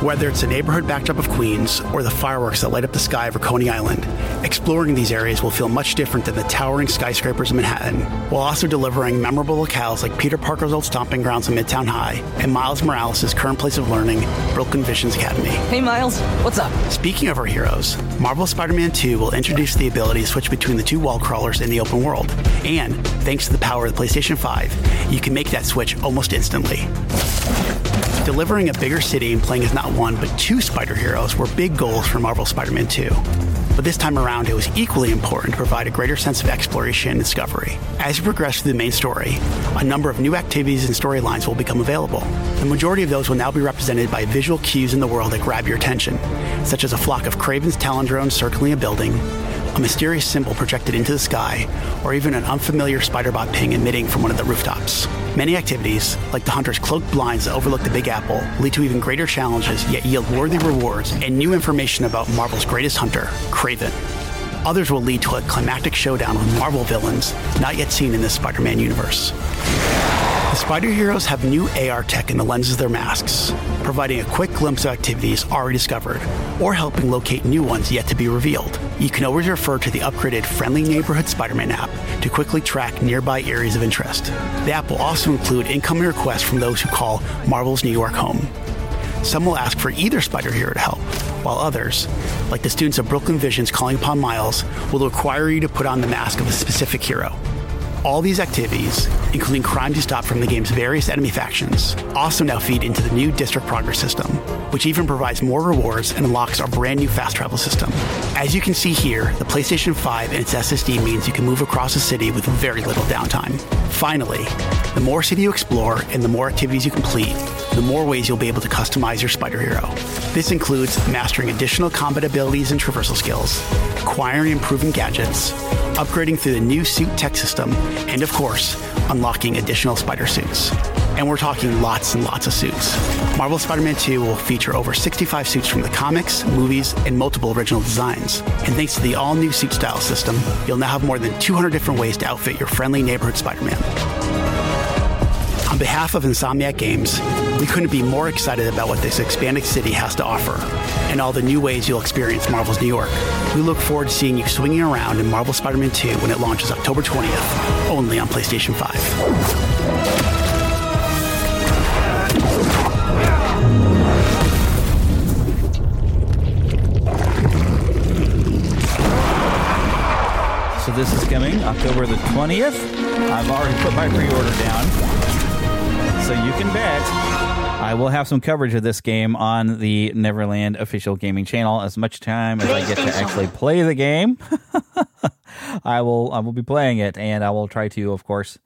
Whether it's the neighborhood backdrop of Queens or the fireworks that light up the sky over Coney Island, exploring these areas will feel much different than the towering skyscrapers of Manhattan, while also delivering memorable locales like Peter Parker's old stomping grounds in Midtown High and Miles Morales' current place of learning, Brooklyn Visions Academy. Hey Miles, what's up? Speaking of our heroes, Marvel Spider Man 2 will introduce the ability to switch between the two wall crawlers in the open world. And thanks to the power of the PlayStation 5, you can make that switch almost instantly. Delivering a bigger city and playing as not one but two spider heroes were big goals for Marvel Spider Man 2. But this time around, it was equally important to provide a greater sense of exploration and discovery. As you progress through the main story, a number of new activities and storylines will become available. The majority of those will now be represented by visual cues in the world that grab your attention, such as a flock of Kraven's Talon drones circling a building, a mysterious symbol projected into the sky, or even an unfamiliar spiderbot ping emitting from one of the rooftops. Many activities, like the hunter's cloaked blinds that overlook the Big Apple, lead to even greater challenges yet yield worthy rewards and new information about Marvel's greatest hunter, Kraven. Others will lead to a climactic showdown with Marvel villains not yet seen in this Spider Man universe. Spider Heroes have new AR tech in the lenses of their masks, providing a quick glimpse of activities already discovered, or helping locate new ones yet to be revealed. You can always refer to the upgraded Friendly Neighborhood Spider Man app to quickly track nearby areas of interest. The app will also include incoming requests from those who call Marvel's New York home. Some will ask for either Spider Hero to help, while others, like the students of Brooklyn Visions calling upon Miles, will require you to put on the mask of a specific hero. All these activities, including crimes you stop from the game's various enemy factions, also now feed into the new District Progress system, which even provides more rewards and unlocks our brand new fast travel system. As you can see here, the PlayStation 5 and its SSD means you can move across the city with very little downtime. Finally, the more city you explore and the more activities you complete, the more ways you'll be able to customize your Spider Hero. This includes mastering additional combat abilities and traversal skills, acquiring and improving gadgets, upgrading through the new suit tech system, and of course, unlocking additional spider suits. And we're talking lots and lots of suits. Marvel Spider Man 2 will feature over 65 suits from the comics, movies, and multiple original designs. And thanks to the all new suit style system, you'll now have more than 200 different ways to outfit your friendly neighborhood Spider Man. On behalf of Insomniac Games, we couldn't be more excited about what this expanded city has to offer and all the new ways you'll experience Marvel's New York. We look forward to seeing you swinging around in Marvel Spider Man 2 when it launches October 20th, only on PlayStation 5. So this is coming October the 20th. I've already put my pre-order down. So you can bet I will have some coverage of this game on the Neverland official gaming channel as much time as I get to actually play the game. I will I will be playing it and I will try to of course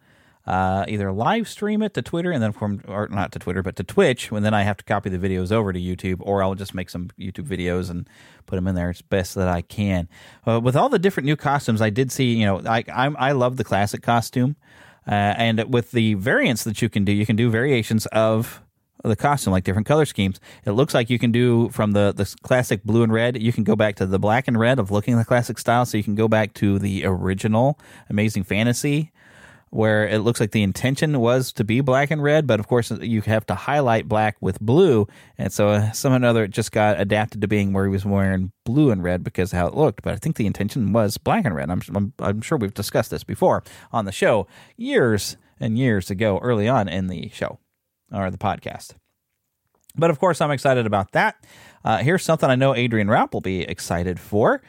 uh, either live stream it to Twitter and then from or not to Twitter but to Twitch, and then I have to copy the videos over to YouTube, or I'll just make some YouTube videos and put them in there. It's best that I can. Uh, with all the different new costumes, I did see. You know, I I'm, I love the classic costume, uh, and with the variants that you can do, you can do variations of the costume, like different color schemes. It looks like you can do from the, the classic blue and red, you can go back to the black and red of looking the classic style. So you can go back to the original Amazing Fantasy where it looks like the intention was to be black and red, but of course you have to highlight black with blue, and so uh, or another just got adapted to being where he was wearing blue and red because how it looked. But I think the intention was black and red. I'm, I'm, I'm sure we've discussed this before on the show years and years ago, early on in the show or the podcast. But of course, I'm excited about that. Uh, here's something I know Adrian Rapp will be excited for.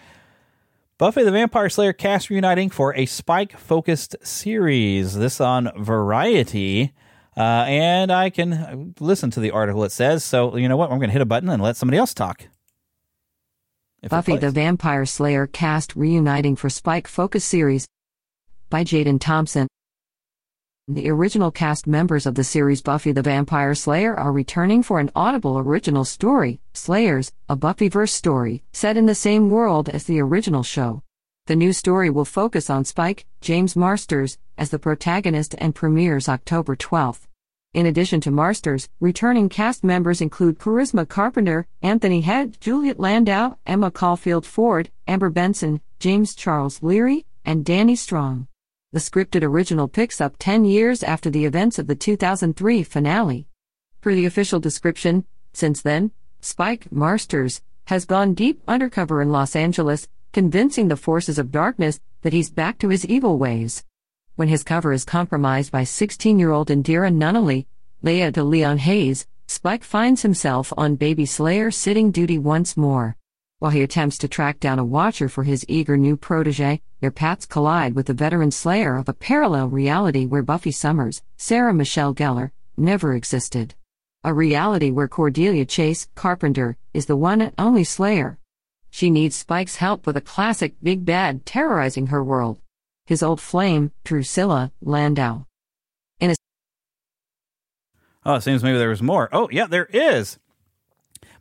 Buffy the Vampire Slayer cast reuniting for a Spike focused series. This on Variety. Uh, and I can listen to the article it says. So, you know what? I'm going to hit a button and let somebody else talk. Buffy the Vampire Slayer cast reuniting for Spike Focus series by Jaden Thompson. The original cast members of the series Buffy the Vampire Slayer are returning for an Audible original story, Slayers, a Buffyverse story, set in the same world as the original show. The new story will focus on Spike, James Marsters, as the protagonist and premieres October 12th. In addition to Marsters, returning cast members include Charisma Carpenter, Anthony Head, Juliet Landau, Emma Caulfield Ford, Amber Benson, James Charles Leary, and Danny Strong. The scripted original picks up 10 years after the events of the 2003 finale. Per the official description, since then, Spike Marsters has gone deep undercover in Los Angeles, convincing the forces of darkness that he's back to his evil ways. When his cover is compromised by 16 year old Indira Nunnally, Laya DeLeon Hayes, Spike finds himself on Baby Slayer sitting duty once more. While he attempts to track down a watcher for his eager new protege, their paths collide with the veteran slayer of a parallel reality where Buffy Summers, Sarah Michelle Gellar, never existed. A reality where Cordelia Chase, Carpenter, is the one and only slayer. She needs Spike's help with a classic big bad terrorizing her world. His old flame, Drusilla Landau. In a Oh, it seems maybe there was more. Oh, yeah, there is.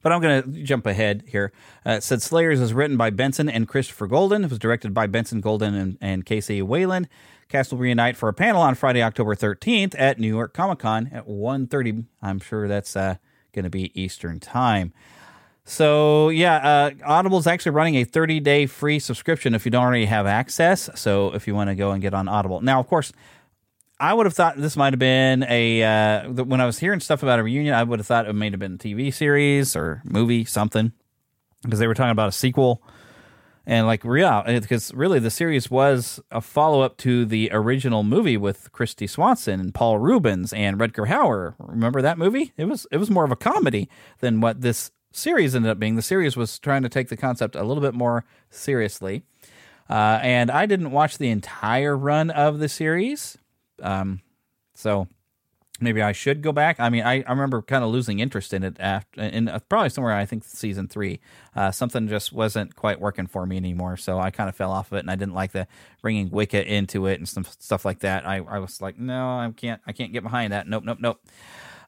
But I'm going to jump ahead here. Uh, it said Slayers is written by Benson and Christopher Golden. It was directed by Benson Golden and, and Kc Wayland. Cast will reunite for a panel on Friday, October 13th at New York Comic Con at 1.30. I'm sure that's uh, going to be Eastern Time. So yeah, uh, Audible is actually running a 30 day free subscription if you don't already have access. So if you want to go and get on Audible, now of course, I would have thought this might have been a uh, when I was hearing stuff about a reunion, I would have thought it may have been a TV series or movie something because they were talking about a sequel. And like, real because really the series was a follow up to the original movie with Kristy Swanson and Paul Reubens and Rutger Hauer. Remember that movie? It was it was more of a comedy than what this series ended up being. The series was trying to take the concept a little bit more seriously. Uh, and I didn't watch the entire run of the series. Um, so maybe I should go back. I mean, I, I remember kind of losing interest in it after, in uh, probably somewhere I think season three. Uh, something just wasn't quite working for me anymore, so I kind of fell off of it, and I didn't like the bringing Wicca into it and some stuff like that. I, I was like, no, I can't, I can't get behind that. Nope, nope, nope.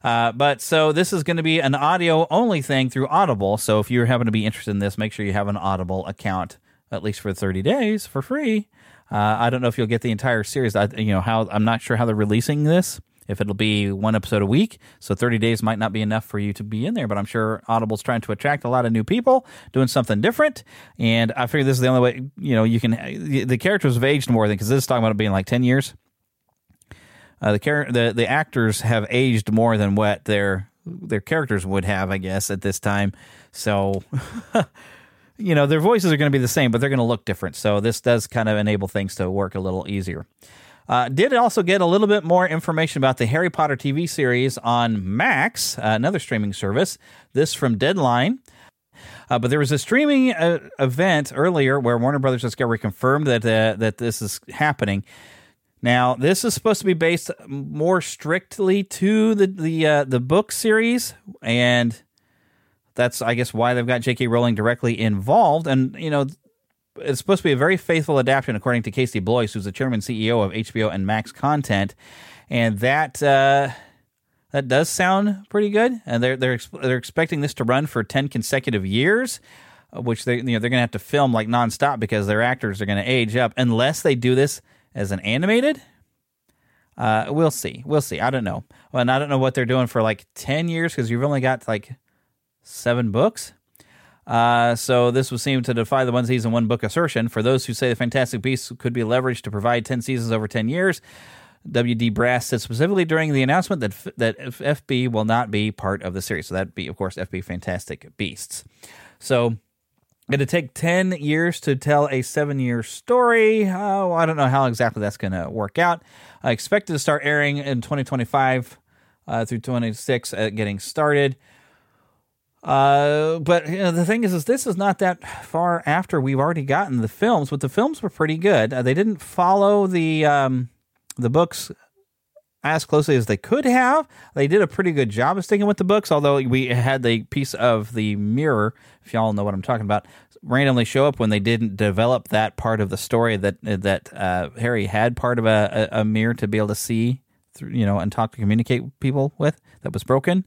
Uh, but so this is going to be an audio only thing through Audible. So if you happen to be interested in this, make sure you have an Audible account at least for 30 days for free. Uh, I don't know if you'll get the entire series. I, you know how I'm not sure how they're releasing this. If it'll be one episode a week, so 30 days might not be enough for you to be in there. But I'm sure Audible's trying to attract a lot of new people, doing something different. And I figure this is the only way. You know, you can. The characters have aged more than because this is talking about it being like 10 years. Uh, the, char- the the actors have aged more than what their their characters would have, I guess, at this time. So. you know, their voices are going to be the same, but they're going to look different. So this does kind of enable things to work a little easier. Uh, did also get a little bit more information about the Harry Potter TV series on Max, uh, another streaming service. This from Deadline. Uh, but there was a streaming uh, event earlier where Warner Brothers Discovery confirmed that uh, that this is happening. Now, this is supposed to be based more strictly to the the uh, the book series, and that's I guess why they've got J.K. Rowling directly involved. And you know, it's supposed to be a very faithful adaptation, according to Casey Bloys, who's the chairman CEO of HBO and Max Content. and that uh, that does sound pretty good. And they're they're they're expecting this to run for ten consecutive years, uh, which they you know they're going to have to film like nonstop because their actors are going to age up unless they do this as an animated. Uh, we'll see. We'll see. I don't know. Well, and I don't know what they're doing for like ten years because you've only got like seven books. Uh, so this would seem to defy the one season, one book assertion. For those who say the Fantastic Beasts could be leveraged to provide 10 seasons over 10 years, WD Brass said specifically during the announcement that that FB will not be part of the series. So that'd be, of course, FB Fantastic Beasts. So going to take 10 years to tell a seven year story. Oh, I don't know how exactly that's going to work out. I expect it to start airing in 2025 uh, through 26, uh, getting started. Uh, but you know, the thing is, is this is not that far after we've already gotten the films, but the films were pretty good. Uh, they didn't follow the um, the books as closely as they could have. They did a pretty good job of sticking with the books, although we had the piece of the mirror, if y'all know what I'm talking about, randomly show up when they didn't develop that part of the story that that uh, Harry had part of a, a, a mirror to be able to see, through, you know, and talk to communicate people with that was broken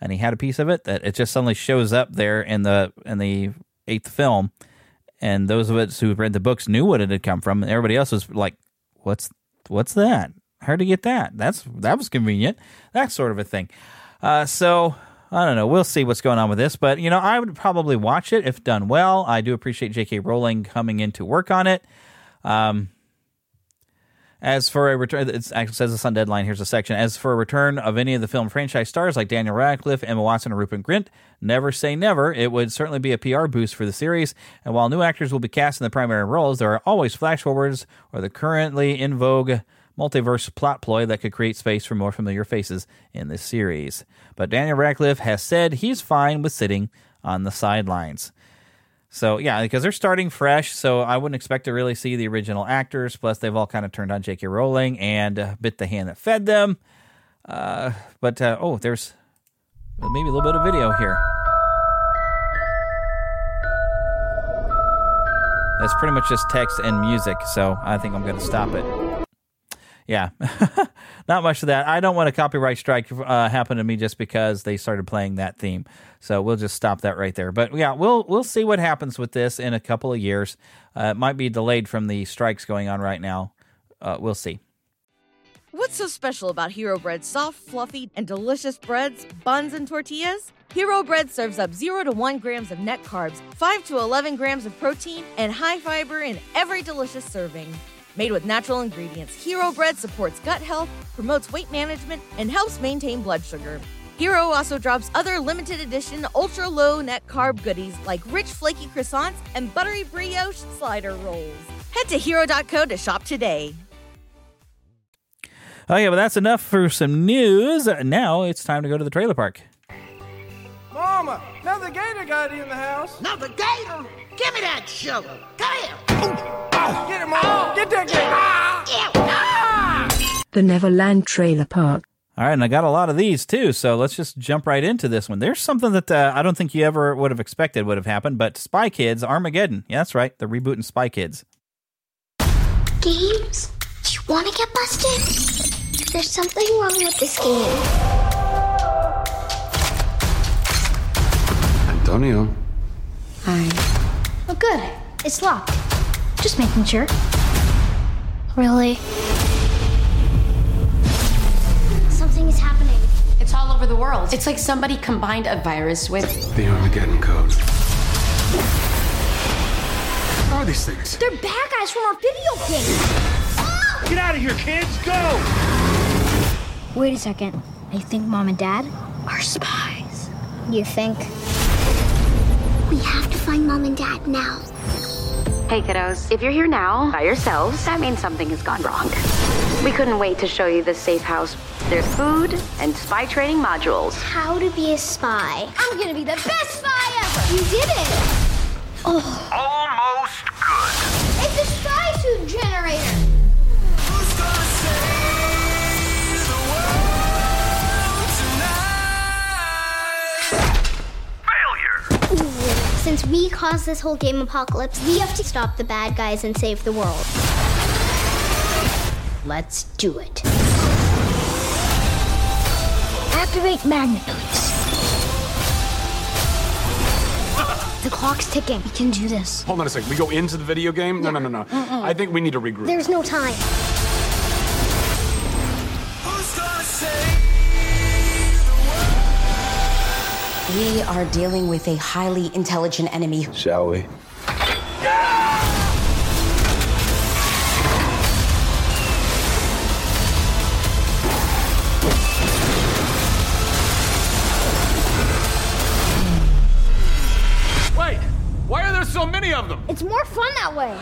and he had a piece of it that it just suddenly shows up there in the in the eighth film, and those of us who read the books knew what it had come from, and everybody else was like, "What's what's that? How'd you get that? That's that was convenient." That sort of a thing. Uh, so I don't know. We'll see what's going on with this, but you know, I would probably watch it if done well. I do appreciate J.K. Rowling coming in to work on it. Um, as for a return, it actually says this on Deadline. Here's a section. As for a return of any of the film franchise stars like Daniel Radcliffe, Emma Watson, or Rupert Grint, never say never. It would certainly be a PR boost for the series. And while new actors will be cast in the primary roles, there are always flash forwards or the currently in vogue multiverse plot ploy that could create space for more familiar faces in this series. But Daniel Radcliffe has said he's fine with sitting on the sidelines. So yeah, because they're starting fresh, so I wouldn't expect to really see the original actors. Plus, they've all kind of turned on J.K. Rowling and uh, bit the hand that fed them. Uh, but uh, oh, there's maybe a little bit of video here. That's pretty much just text and music, so I think I'm going to stop it. Yeah, not much of that. I don't want a copyright strike uh, happen to me just because they started playing that theme. So we'll just stop that right there. But yeah, we'll we'll see what happens with this in a couple of years. Uh, it might be delayed from the strikes going on right now. Uh, we'll see. What's so special about Hero Bread's soft, fluffy, and delicious breads, buns, and tortillas? Hero Bread serves up 0 to 1 grams of net carbs, 5 to 11 grams of protein, and high fiber in every delicious serving. Made with natural ingredients, Hero Bread supports gut health, promotes weight management, and helps maintain blood sugar. Hero also drops other limited edition ultra low net carb goodies like rich flaky croissants and buttery brioche slider rolls. Head to hero.co to shop today. Yeah, but that's enough for some news. Now it's time to go to the trailer park. Mama, another gator got in the house. Another gator? Give me that sugar. Come here. Get him, Mama. Get that gator. The Neverland Trailer Park. All right, and I got a lot of these too, so let's just jump right into this one. There's something that uh, I don't think you ever would have expected would have happened, but Spy Kids Armageddon. Yeah, that's right. They're rebooting Spy Kids. Games? You want to get busted? There's something wrong with this game. Antonio. Hi. Oh, good. It's locked. Just making sure. Really? Something is happening. It's all over the world. It's like somebody combined a virus with. The Armageddon code. What are these things? They're bad guys from our video game. Ah! Get out of here, kids. Go. Wait a second. I think mom and dad are spies. You think? We have to find mom and dad now. Hey, kiddos, if you're here now by yourselves, that means something has gone wrong. We couldn't wait to show you the safe house. There's food and spy training modules. How to be a spy. I'm gonna be the best spy ever. You did it. Oh. Almost Since we caused this whole game apocalypse, we have to stop the bad guys and save the world. Let's do it. Activate magnitudes. The clock's ticking. We can do this. Hold on a second. We go into the video game? No, no, no, no. Mm-mm. I think we need to regroup. There's no time. We are dealing with a highly intelligent enemy. Shall we? Wait! Why are there so many of them? It's more fun that way.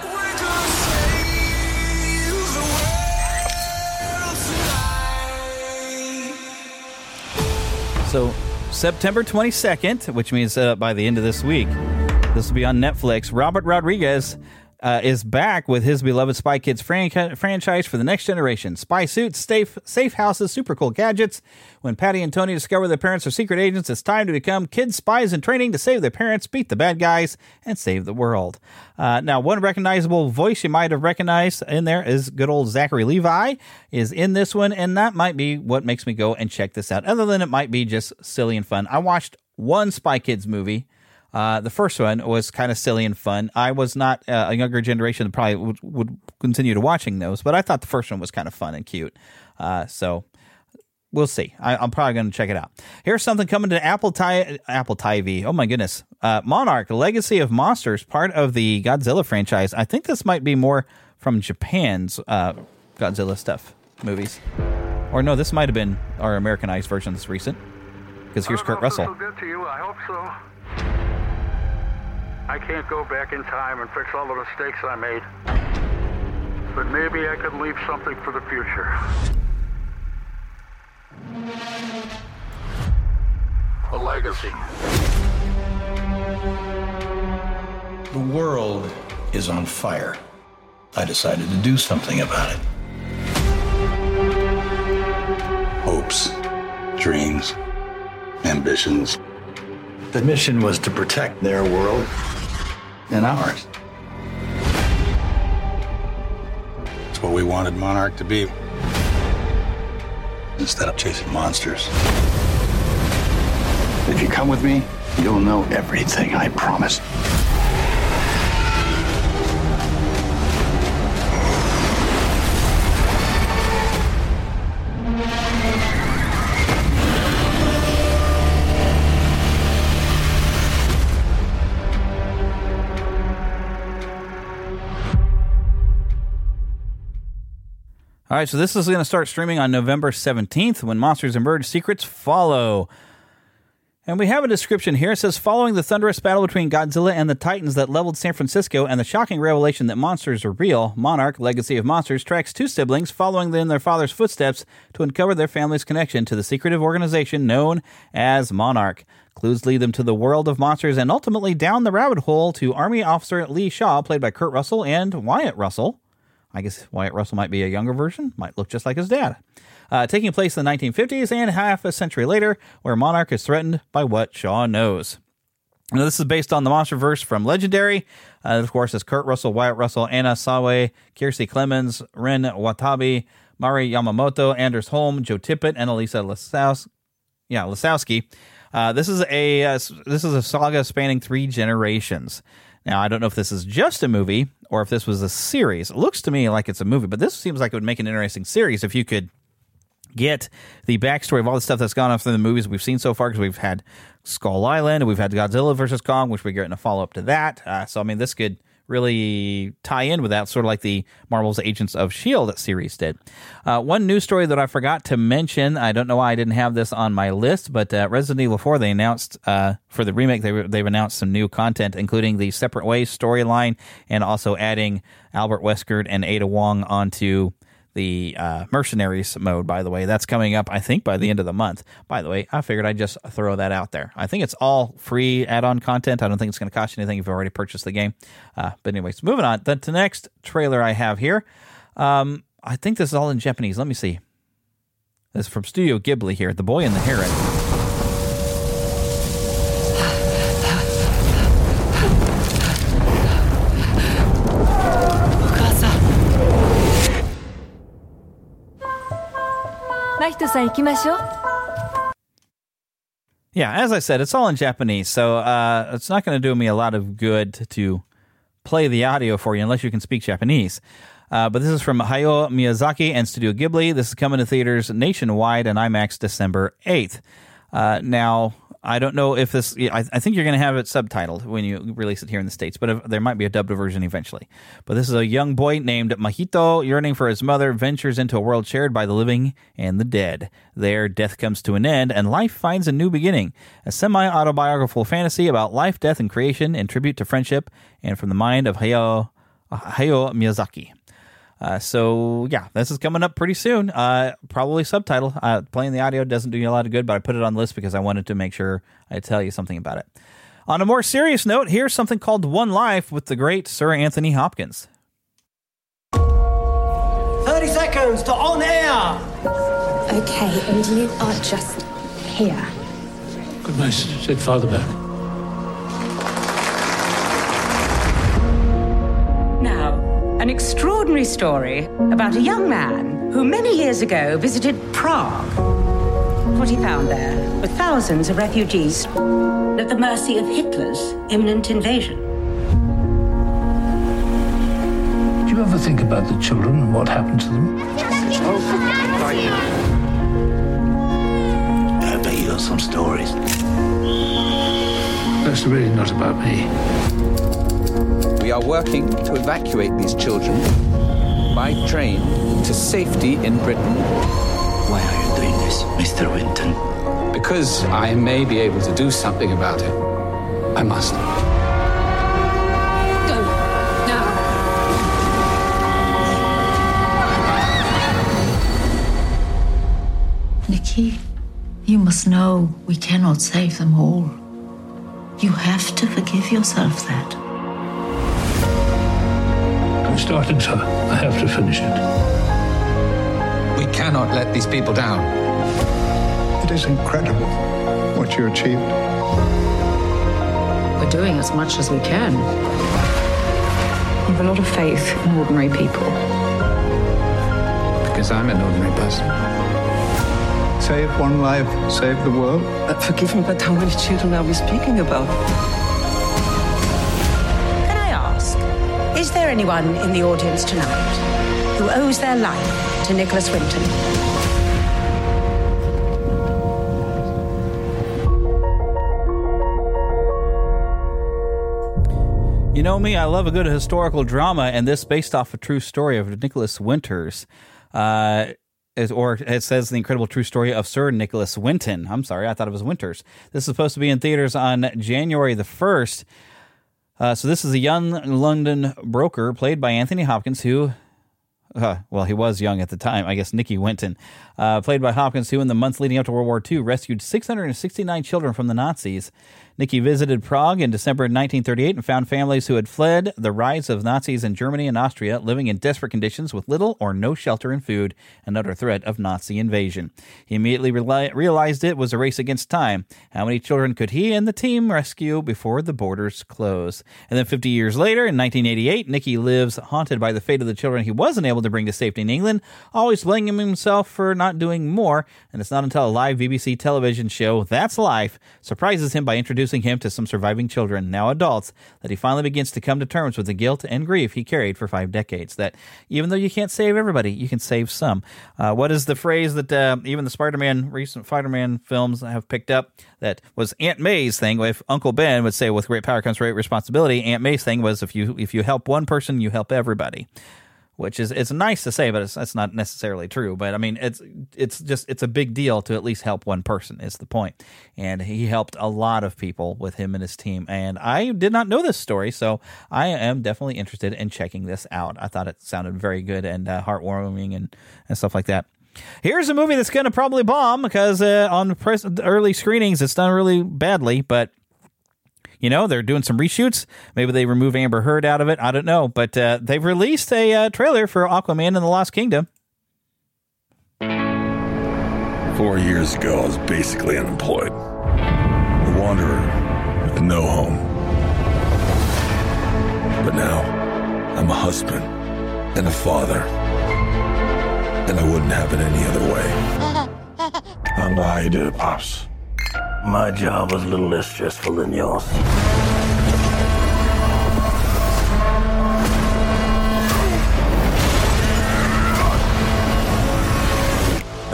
So, September 22nd, which means uh, by the end of this week, this will be on Netflix. Robert Rodriguez uh, is back with his beloved Spy Kids fran- franchise for the next generation. Spy suits, safe, safe houses, super cool gadgets. When Patty and Tony discover their parents are secret agents, it's time to become kids spies in training to save their parents, beat the bad guys, and save the world. Uh, now, one recognizable voice you might have recognized in there is good old Zachary Levi is in this one, and that might be what makes me go and check this out. Other than it might be just silly and fun. I watched one Spy Kids movie. Uh, the first one was kind of silly and fun. I was not uh, a younger generation that probably would, would continue to watching those, but I thought the first one was kind of fun and cute. Uh, so we'll see. I, am probably going to check it out. Here's something coming to Apple Ti- Apple TV. Oh my goodness, uh, Monarch: Legacy of Monsters, part of the Godzilla franchise. I think this might be more from Japan's uh, Godzilla stuff movies, or no, this might have been our Americanized version that's recent. Because here's Kurt Russell. I hope so. I can't go back in time and fix all the mistakes I made. But maybe I could leave something for the future. A legacy. The world is on fire. I decided to do something about it. Hopes, dreams, ambitions. The mission was to protect their world and ours. It's what we wanted Monarch to be. Instead of chasing monsters. If you come with me, you'll know everything, I promise. All right, so this is going to start streaming on November 17th when Monsters Emerge Secrets Follow. And we have a description here. It says Following the thunderous battle between Godzilla and the Titans that leveled San Francisco and the shocking revelation that monsters are real, Monarch, Legacy of Monsters, tracks two siblings following in their father's footsteps to uncover their family's connection to the secretive organization known as Monarch. Clues lead them to the world of monsters and ultimately down the rabbit hole to Army Officer Lee Shaw, played by Kurt Russell, and Wyatt Russell. I guess Wyatt Russell might be a younger version, might look just like his dad. Uh, taking place in the 1950s and half a century later, where Monarch is threatened by what Shaw knows. Now, this is based on the MonsterVerse from Legendary. Uh, of course, it's Kurt Russell, Wyatt Russell, Anna Sawai, Kiersey Clemens, Ren Watabe, Mari Yamamoto, Anders Holm, Joe Tippett, and Elisa Lasaus- yeah, Lasowski. Uh, this is a uh, this is a saga spanning three generations. Now, I don't know if this is just a movie or if this was a series. It looks to me like it's a movie, but this seems like it would make an interesting series if you could get the backstory of all the stuff that's gone on through the movies we've seen so far. Because we've had Skull Island, we've had Godzilla versus Kong, which we're getting a follow up to that. Uh, so, I mean, this could really tie in with that, sort of like the Marvel's Agents of S.H.I.E.L.D. series did. Uh, one news story that I forgot to mention, I don't know why I didn't have this on my list, but uh, Resident Evil 4, they announced uh, for the remake, they, they've announced some new content, including the Separate Ways storyline and also adding Albert Wesker and Ada Wong onto the uh, mercenaries mode by the way. That's coming up i think by the end of the month. By the way i figured i'd just throw that out there. I think it's all free add-on content. I don't think it's going to cost you anything if you've already purchased the game. Uh, but anyways moving on. The, the next trailer i have here. Um, i think this is all in japanese. Let me see. This is from studio ghibli here the boy and the heron 真人さん行きましょう Yeah, as I said, it's all in Japanese, so uh, it's not going to do me a lot of good to play the audio for you unless you can speak Japanese. Uh, but this is from Hayao Miyazaki and Studio Ghibli. This is coming to theaters nationwide and IMAX December 8th. Uh, now, I don't know if this. I, I think you're going to have it subtitled when you release it here in the states, but if, there might be a dubbed version eventually. But this is a young boy named Mahito, yearning for his mother, ventures into a world shared by the living and the dead. There, death comes to an end, and life finds a new beginning. A semi-autobiographical fantasy about life, death, and creation, in tribute to friendship, and from the mind of Hayao Hayao Miyazaki. Uh, so yeah, this is coming up pretty soon. Uh, probably subtitle. Uh, playing the audio doesn't do you a lot of good, but I put it on the list because I wanted to make sure I tell you something about it. On a more serious note, here's something called One Life with the great Sir Anthony Hopkins. 30 seconds to on air. Okay, and you are just here. Good night, said Father Bear. An extraordinary story about a young man who many years ago visited Prague. What he found there were thousands of refugees at the mercy of Hitler's imminent invasion. Do you ever think about the children and what happened to them? I bet you got some stories. That's really not about me. We are working to evacuate these children by train to safety in Britain. Why are you doing this, Mr. Winton? Because I may be able to do something about it. I must. Go now. Nikki, you must know we cannot save them all. You have to forgive yourself that. I'm starting, sir. I have to finish it. We cannot let these people down. It is incredible what you achieved. We're doing as much as we can. You've a lot of faith in ordinary people. Because I'm an ordinary person. Save one life, save the world. Uh, forgive me, but how many children are we speaking about? Is there anyone in the audience tonight who owes their life to Nicholas Winton? You know me, I love a good historical drama, and this based off a true story of Nicholas Winters. Uh, is, or it says the incredible true story of Sir Nicholas Winton. I'm sorry, I thought it was Winters. This is supposed to be in theaters on January the 1st. Uh, so this is a young London broker played by Anthony Hopkins, who, uh, well, he was young at the time. I guess Nicky Winton, uh, played by Hopkins, who in the months leading up to World War II rescued 669 children from the Nazis. Nicky visited Prague in December 1938 and found families who had fled the rise of Nazis in Germany and Austria, living in desperate conditions with little or no shelter and food, and under threat of Nazi invasion. He immediately reali- realized it was a race against time. How many children could he and the team rescue before the borders closed? And then 50 years later, in 1988, Nicky lives haunted by the fate of the children he wasn't able to bring to safety in England, always blaming himself for not doing more. And it's not until a live BBC television show, That's Life, surprises him by introducing him to some surviving children, now adults, that he finally begins to come to terms with the guilt and grief he carried for five decades. That even though you can't save everybody, you can save some. Uh, what is the phrase that uh, even the Spider-Man recent Spider-Man films have picked up? That was Aunt May's thing. If Uncle Ben would say, "With great power comes great responsibility," Aunt May's thing was, "If you if you help one person, you help everybody." Which is it's nice to say, but it's that's not necessarily true. But I mean, it's it's just it's a big deal to at least help one person. Is the point? And he helped a lot of people with him and his team. And I did not know this story, so I am definitely interested in checking this out. I thought it sounded very good and uh, heartwarming and and stuff like that. Here's a movie that's going to probably bomb because uh, on press, early screenings it's done really badly, but you know, they're doing some reshoots. Maybe they remove Amber Heard out of it. I don't know. But uh, they've released a uh, trailer for Aquaman and the Lost Kingdom. Four years ago, I was basically unemployed. A wanderer with no home. But now, I'm a husband and a father. And I wouldn't have it any other way. I'm how you do it, Pops. My job was a little less stressful than yours.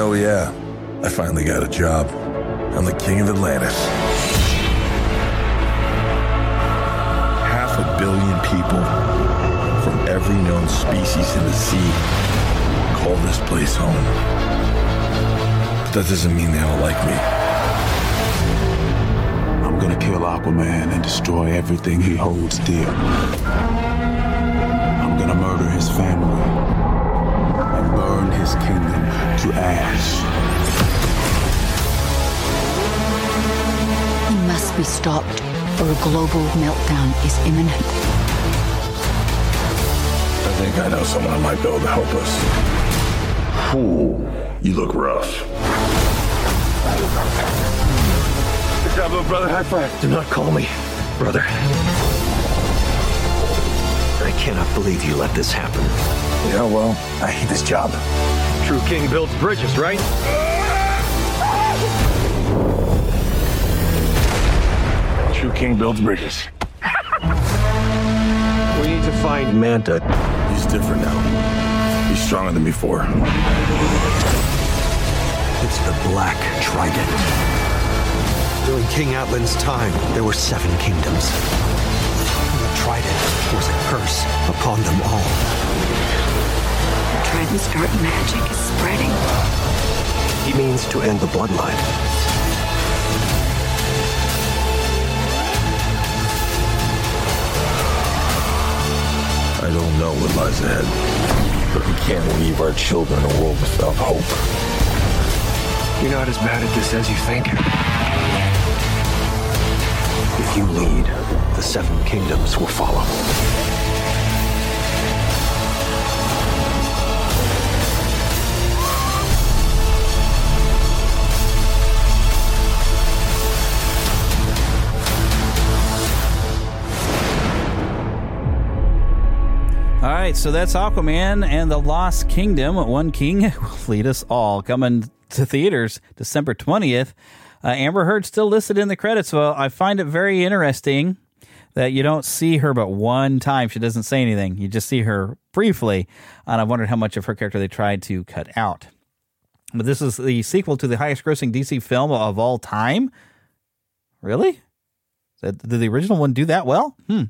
Oh, yeah. I finally got a job. I'm the king of Atlantis. Half a billion people from every known species in the sea call this place home. But that doesn't mean they all like me. I'm gonna kill Aquaman and destroy everything he holds dear. I'm gonna murder his family and burn his kingdom to ash. He must be stopped, or a global meltdown is imminent. I think I know someone who might be able to help us. Ooh, you look rough. Good brother. High five. Do not call me brother. I cannot believe you let this happen. Yeah, well, I hate this job. True king builds bridges, right? True king builds bridges. We need to find Manta. He's different now. He's stronger than before. It's the Black Trident. During King Atlan's time, there were seven kingdoms. And the Trident was a curse upon them all. The trident's dark magic is spreading. He means to end the bloodline. I don't know what lies ahead, but we can't leave our children a world without hope. You're not as bad at this as you think. If you lead, the seven kingdoms will follow. All right, so that's Aquaman and the Lost Kingdom. One King will lead us all. Coming to theaters December 20th. Uh, Amber Heard still listed in the credits. Well, I find it very interesting that you don't see her but one time. She doesn't say anything. You just see her briefly. And I wondered how much of her character they tried to cut out. But this is the sequel to the highest grossing DC film of all time. Really? Did the original one do that well? Hmm.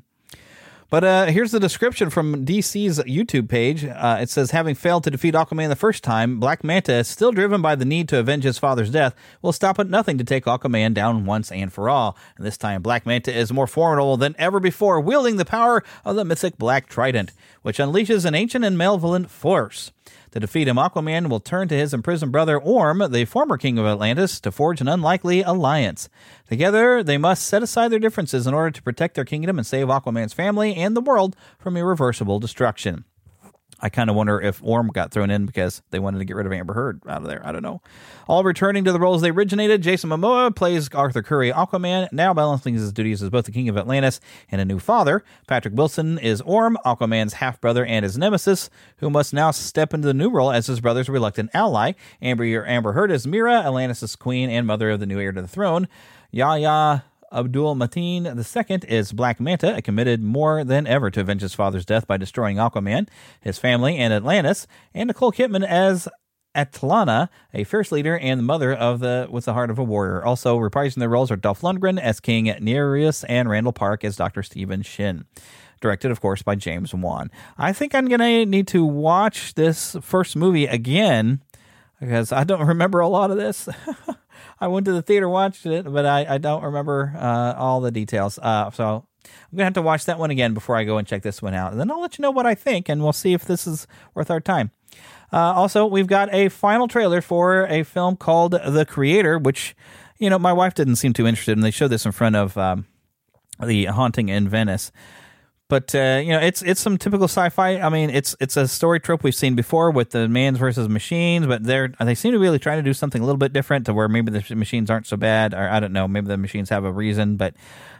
But uh, here's the description from DC's YouTube page. Uh, it says, having failed to defeat Aquaman the first time, Black Manta, still driven by the need to avenge his father's death, will stop at nothing to take Aquaman down once and for all. And this time, Black Manta is more formidable than ever before, wielding the power of the mythic Black Trident, which unleashes an ancient and malevolent force. To defeat him, Aquaman will turn to his imprisoned brother Orm, the former king of Atlantis, to forge an unlikely alliance. Together, they must set aside their differences in order to protect their kingdom and save Aquaman's family and the world from irreversible destruction. I kind of wonder if Orm got thrown in because they wanted to get rid of Amber Heard out of there. I don't know. All returning to the roles they originated, Jason Momoa plays Arthur Curry Aquaman, now balancing his duties as both the King of Atlantis and a new father. Patrick Wilson is Orm, Aquaman's half brother and his nemesis, who must now step into the new role as his brother's reluctant ally. Amber, Amber Heard is Mera, Atlantis' queen and mother of the new heir to the throne. Yahya Abdul Mateen II is Black Manta, committed more than ever to avenge his father's death by destroying Aquaman, his family, and Atlantis, and Nicole Kidman as Atlanna, a fierce leader and the mother of the with the heart of a warrior. Also reprising their roles are Dolph Lundgren as King Nereus and Randall Park as Dr. Stephen Shin. Directed, of course, by James Wan. I think I'm going to need to watch this first movie again because I don't remember a lot of this. I went to the theater, watched it, but I, I don't remember uh, all the details. Uh, so I'm going to have to watch that one again before I go and check this one out. And then I'll let you know what I think, and we'll see if this is worth our time. Uh, also, we've got a final trailer for a film called The Creator, which, you know, my wife didn't seem too interested in. They showed this in front of um, the Haunting in Venice. But uh, you know, it's it's some typical sci-fi. I mean, it's it's a story trope we've seen before with the mans versus machines, but they're they seem to be really trying to do something a little bit different to where maybe the machines aren't so bad, or I don't know, maybe the machines have a reason. But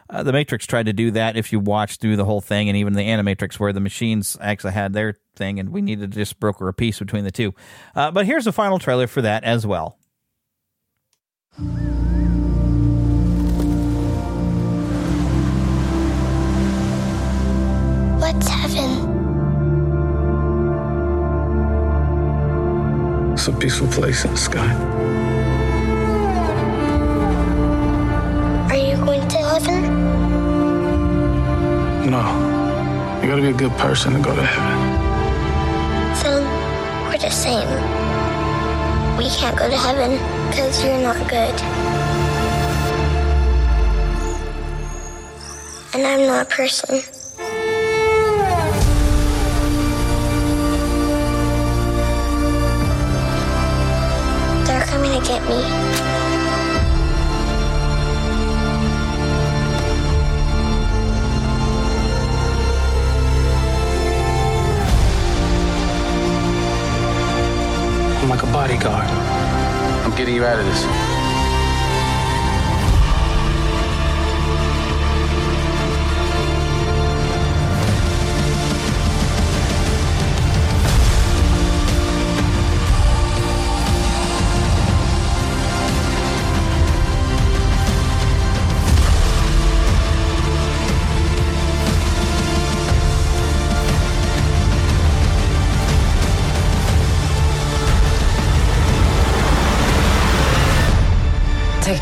uh, the Matrix tried to do that if you watch through the whole thing, and even the Animatrix, where the machines actually had their thing, and we needed to just broker a peace between the two. Uh, but here's the final trailer for that as well. Peaceful place in the sky. Are you going to heaven? No. You gotta be a good person to go to heaven. Then we're the same. We can't go to heaven because you're not good. And I'm not a person. To get me. I'm like a bodyguard. I'm getting you out of this.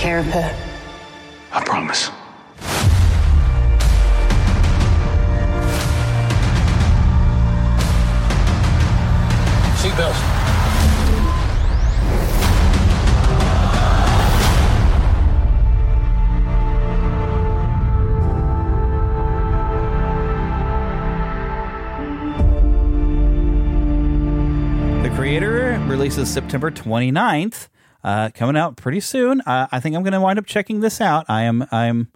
Care of her. I promise. Seatbelts. The creator releases September 29th, uh, coming out pretty soon. Uh, I think I'm going to wind up checking this out. I am I'm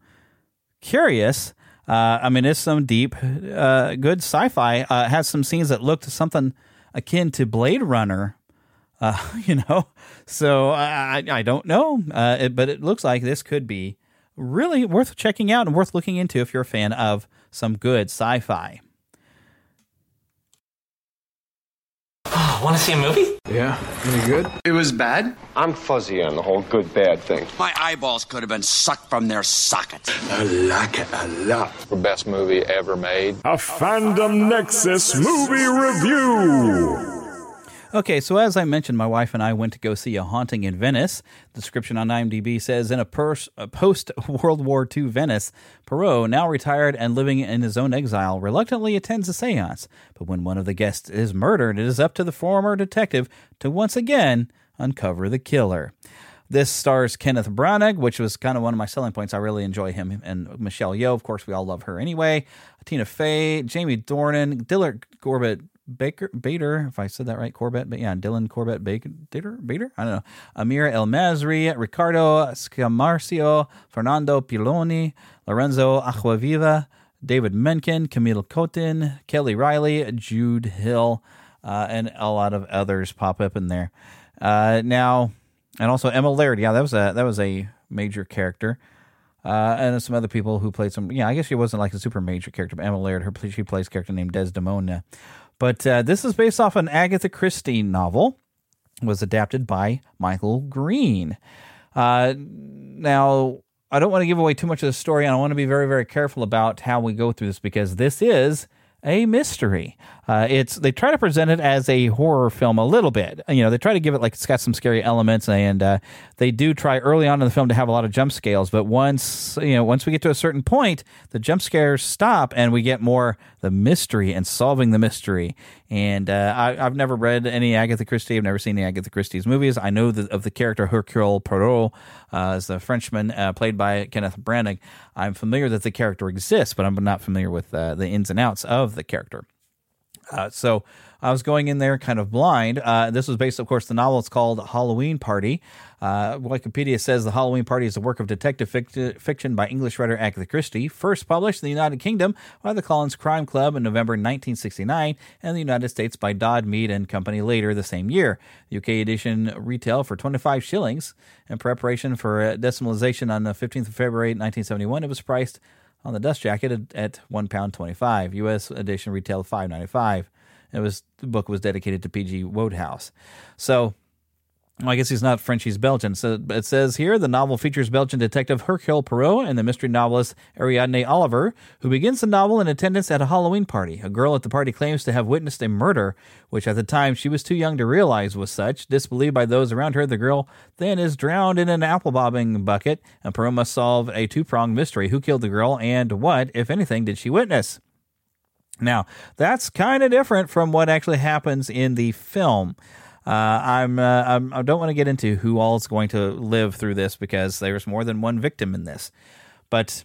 curious. Uh, I mean, it's some deep, uh, good sci-fi. Uh, has some scenes that look to something akin to Blade Runner. Uh, you know, so I I don't know, it, but it looks like this could be really worth checking out and worth looking into if you're a fan of some good sci-fi. Want to see a movie? Yeah. Any good? It was bad? I'm fuzzy on the whole good bad thing. My eyeballs could have been sucked from their sockets. I like it a lot. The best movie ever made. A Fandom Nexus movie review. Okay, so as I mentioned, my wife and I went to go see A Haunting in Venice. The description on IMDb says in a, pers- a post World War II Venice, Poirot, now retired and living in his own exile, reluctantly attends a seance. But when one of the guests is murdered, it is up to the former detective to once again uncover the killer. This stars Kenneth Branagh, which was kind of one of my selling points. I really enjoy him. And Michelle Yeoh, of course, we all love her anyway. Tina Fey, Jamie Dornan, Dylan Corbett Baker Bader, if I said that right, Corbett, but yeah, Dylan Corbett Baker Bader, Bader, I don't know. Amir El Mazri, Riccardo Scamarcio, Fernando Piloni, Lorenzo Acquaviva, David Menkin, Camille Cottin, Kelly Reilly, Jude Hill, uh, and a lot of others pop up in there. Uh, now, and also Emma Laird. Yeah, that was a that was a major character. Uh, and some other people who played some. Yeah, I guess she wasn't like a super major character, but Emma Laird, her she plays a character named Desdemona. But uh, this is based off an Agatha Christie novel. Was adapted by Michael Green. Uh, now, I don't want to give away too much of the story, and I want to be very, very careful about how we go through this because this is a mystery. Uh, it's they try to present it as a horror film a little bit. You know, they try to give it like it's got some scary elements, and uh, they do try early on in the film to have a lot of jump scares. But once you know, once we get to a certain point, the jump scares stop, and we get more the mystery and solving the mystery. And uh, I, have never read any Agatha Christie. I've never seen any Agatha Christie's movies. I know the, of the character Hercule Poirot uh, as the Frenchman uh, played by Kenneth Branagh. I'm familiar that the character exists, but I'm not familiar with uh, the ins and outs of the character. Uh, so I was going in there kind of blind. Uh, this was based, of course, the novel. It's called Halloween Party. Uh, Wikipedia says the Halloween Party is a work of detective fict- fiction by English writer Agatha Christie, first published in the United Kingdom by the Collins Crime Club in November 1969, and the United States by Dodd Mead and Company later the same year. The UK edition retail for 25 shillings. In preparation for decimalization on the 15th of February 1971, it was priced on the dust jacket at, one pound twenty five. U.S. edition retailed five ninety five. It was the book was dedicated to P.G. Wodehouse. So I guess he's not French, he's Belgian. So it says here the novel features Belgian detective Hercule Poirot and the mystery novelist Ariadne Oliver, who begins the novel in attendance at a Halloween party. A girl at the party claims to have witnessed a murder, which at the time she was too young to realize was such. Disbelieved by those around her, the girl then is drowned in an apple bobbing bucket, and Poirot must solve a two pronged mystery who killed the girl and what, if anything, did she witness? Now, that's kind of different from what actually happens in the film. Uh, I'm, uh, I'm I don't want to get into who all is going to live through this because there's more than one victim in this, but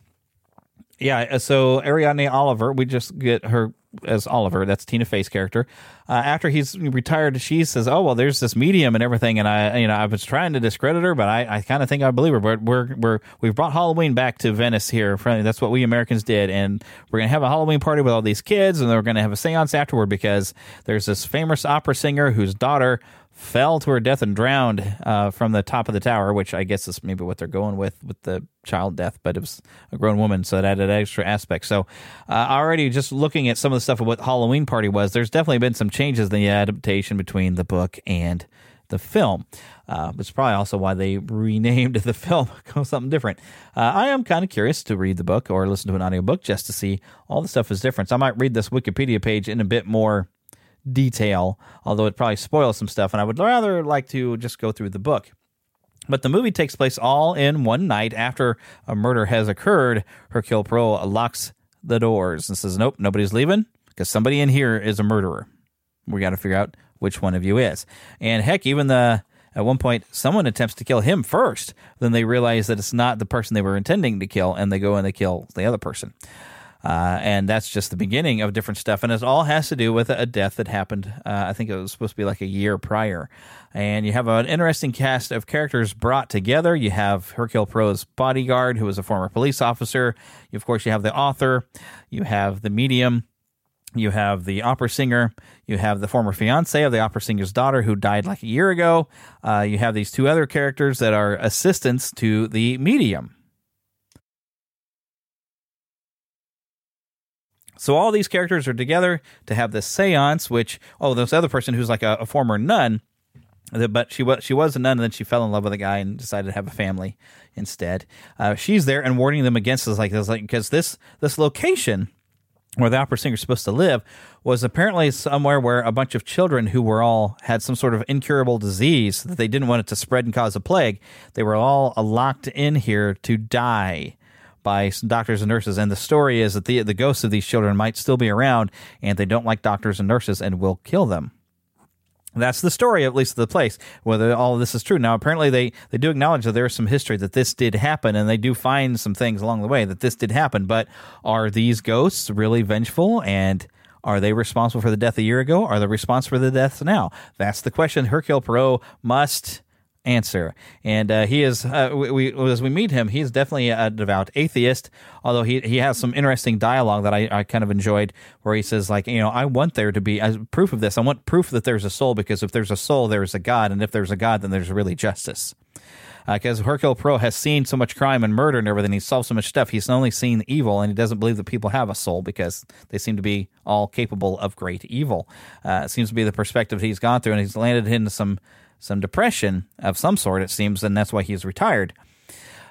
yeah. So Ariadne Oliver, we just get her as Oliver. That's Tina Fey's character. Uh, after he's retired, she says, "Oh well, there's this medium and everything." And I, you know, I was trying to discredit her, but I, I kind of think I believe her. But we're we're we've brought Halloween back to Venice here. That's what we Americans did, and we're gonna have a Halloween party with all these kids, and we're gonna have a séance afterward because there's this famous opera singer whose daughter fell to her death and drowned uh, from the top of the tower, which I guess is maybe what they're going with with the child death, but it was a grown woman, so it added extra aspect. So, uh, already just looking at some of the stuff of what Halloween Party was, there's definitely been some changes in the adaptation between the book and the film. Uh, it's probably also why they renamed the film something different. Uh, I am kind of curious to read the book or listen to an audiobook just to see all the stuff is different. So I might read this Wikipedia page in a bit more detail, although it probably spoils some stuff, and I would rather like to just go through the book. But the movie takes place all in one night after a murder has occurred. Hercule Poirot locks the doors and says, Nope, nobody's leaving because somebody in here is a murderer. We got to figure out which one of you is. And heck, even the at one point, someone attempts to kill him first. Then they realize that it's not the person they were intending to kill, and they go and they kill the other person. Uh, and that's just the beginning of different stuff. And it all has to do with a death that happened, uh, I think it was supposed to be like a year prior. And you have an interesting cast of characters brought together. You have Hercule Poirot's bodyguard, who was a former police officer. You, of course, you have the author. You have the medium. You have the opera singer. You have the former fiance of the opera singer's daughter who died like a year ago. Uh, you have these two other characters that are assistants to the medium. So all these characters are together to have this séance, which oh, this other person who's like a, a former nun, but she was she was a nun, and then she fell in love with a guy and decided to have a family instead. Uh, she's there and warning them against this, like this, like because this this location where the opera singer is supposed to live was apparently somewhere where a bunch of children who were all had some sort of incurable disease that they didn't want it to spread and cause a plague. They were all locked in here to die by doctors and nurses. And the story is that the the ghosts of these children might still be around, and they don't like doctors and nurses and will kill them. That's the story, at least of the place. Whether all of this is true now, apparently they they do acknowledge that there is some history that this did happen, and they do find some things along the way that this did happen. But are these ghosts really vengeful and? Are they responsible for the death a year ago? Are they responsible for the deaths now? That's the question Hercule Poirot must answer. And uh, he is, uh, we, we, as we meet him, he's definitely a devout atheist. Although he he has some interesting dialogue that I, I kind of enjoyed, where he says like, you know, I want there to be as proof of this. I want proof that there's a soul because if there's a soul, there is a God, and if there's a God, then there's really justice. Because uh, Hercule Poirot has seen so much crime and murder and everything, he's solved so much stuff. He's only seen evil, and he doesn't believe that people have a soul because they seem to be all capable of great evil. Uh, it seems to be the perspective he's gone through, and he's landed into some some depression of some sort, it seems, and that's why he's retired.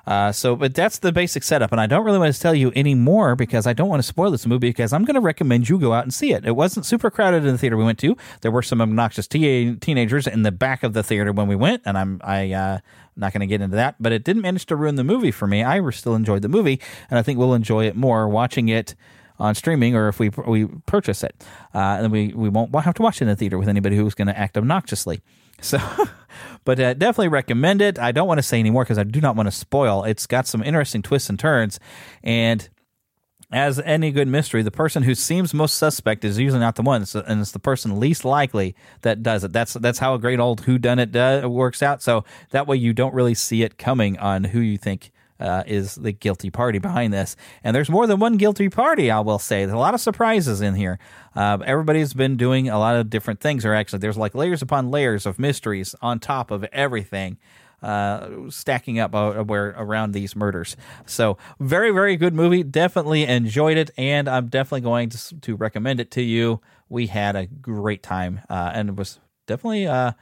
Uh, so, but that's the basic setup, and I don't really want to tell you any more because I don't want to spoil this movie. Because I'm going to recommend you go out and see it. It wasn't super crowded in the theater we went to. There were some obnoxious teen- teenagers in the back of the theater when we went, and I'm I uh, not going to get into that. But it didn't manage to ruin the movie for me. I still enjoyed the movie, and I think we'll enjoy it more watching it on streaming or if we we purchase it, uh, and we we won't have to watch it in the theater with anybody who's going to act obnoxiously. So, but uh, definitely recommend it. I don't want to say anymore because I do not want to spoil. It's got some interesting twists and turns, and as any good mystery, the person who seems most suspect is usually not the one, and it's the person least likely that does it. That's that's how a great old who done it uh, works out. So that way you don't really see it coming on who you think uh, is the guilty party behind this. And there's more than one guilty party, I will say. There's a lot of surprises in here. Uh, everybody's been doing a lot of different things, or actually, there's like layers upon layers of mysteries on top of everything. Uh, stacking up uh, where around these murders. So very, very good movie. Definitely enjoyed it, and I'm definitely going to, to recommend it to you. We had a great time, uh, and it was definitely uh,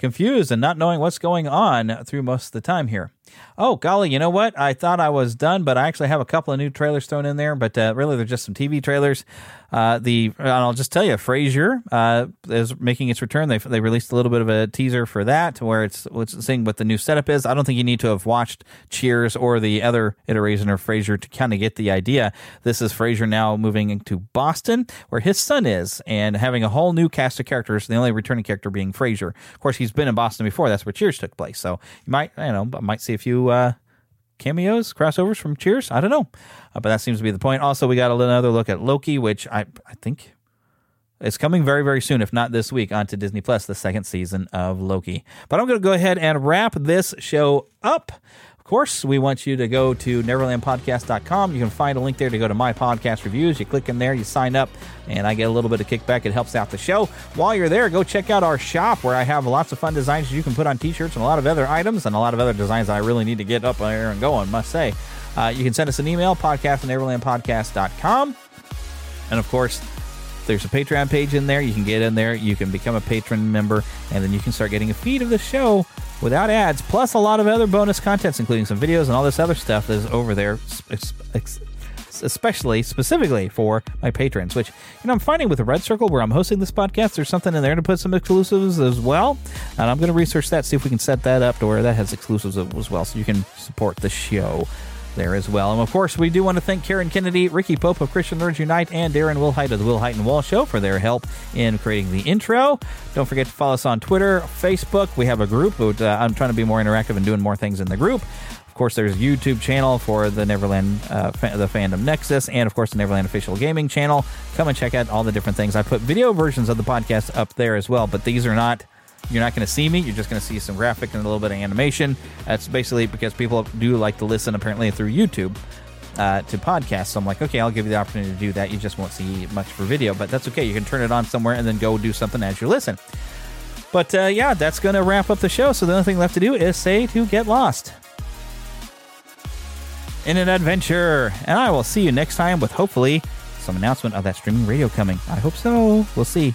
confused and not knowing what's going on through most of the time here. Oh, golly, you know what? I thought I was done, but I actually have a couple of new trailers thrown in there, but uh, really they're just some TV trailers. Uh, the I'll just tell you, Frasier uh, is making its return. They they released a little bit of a teaser for that, where it's what's seeing what the new setup is. I don't think you need to have watched Cheers or the other iteration of Frasier to kind of get the idea. This is Frasier now moving into Boston, where his son is, and having a whole new cast of characters. The only returning character being Frasier. Of course, he's been in Boston before. That's where Cheers took place. So you might, you know, might see a few. Uh, cameos, crossovers from Cheers. I don't know, uh, but that seems to be the point. Also, we got another look at Loki, which I I think is coming very very soon, if not this week, onto Disney Plus, the second season of Loki. But I'm going to go ahead and wrap this show up course, we want you to go to neverlandpodcast.com. You can find a link there to go to my podcast reviews. You click in there, you sign up, and I get a little bit of kickback. It helps out the show. While you're there, go check out our shop where I have lots of fun designs you can put on t shirts and a lot of other items and a lot of other designs I really need to get up there and going, must say. Uh, you can send us an email, podcast at neverlandpodcast.com. And of course, there's a Patreon page in there. You can get in there. You can become a patron member, and then you can start getting a feed of the show without ads, plus a lot of other bonus contents, including some videos and all this other stuff that is over there, especially specifically for my patrons. Which you know, I'm finding with the Red Circle where I'm hosting this podcast, there's something in there to put some exclusives as well, and I'm going to research that, see if we can set that up to where that has exclusives as well, so you can support the show there as well. And of course, we do want to thank Karen Kennedy, Ricky Pope of Christian Nerds Unite, and Darren Wilhite of the Wilhite and Wall Show for their help in creating the intro. Don't forget to follow us on Twitter, Facebook. We have a group, but uh, I'm trying to be more interactive and doing more things in the group. Of course, there's YouTube channel for the Neverland, uh, fa- the Fandom Nexus, and of course the Neverland official gaming channel. Come and check out all the different things. I put video versions of the podcast up there as well, but these are not you're not going to see me. You're just going to see some graphic and a little bit of animation. That's basically because people do like to listen, apparently, through YouTube uh, to podcasts. So I'm like, okay, I'll give you the opportunity to do that. You just won't see much for video, but that's okay. You can turn it on somewhere and then go do something as you listen. But uh, yeah, that's going to wrap up the show. So the only thing left to do is say to get lost in an adventure. And I will see you next time with hopefully some announcement of that streaming radio coming. I hope so. We'll see.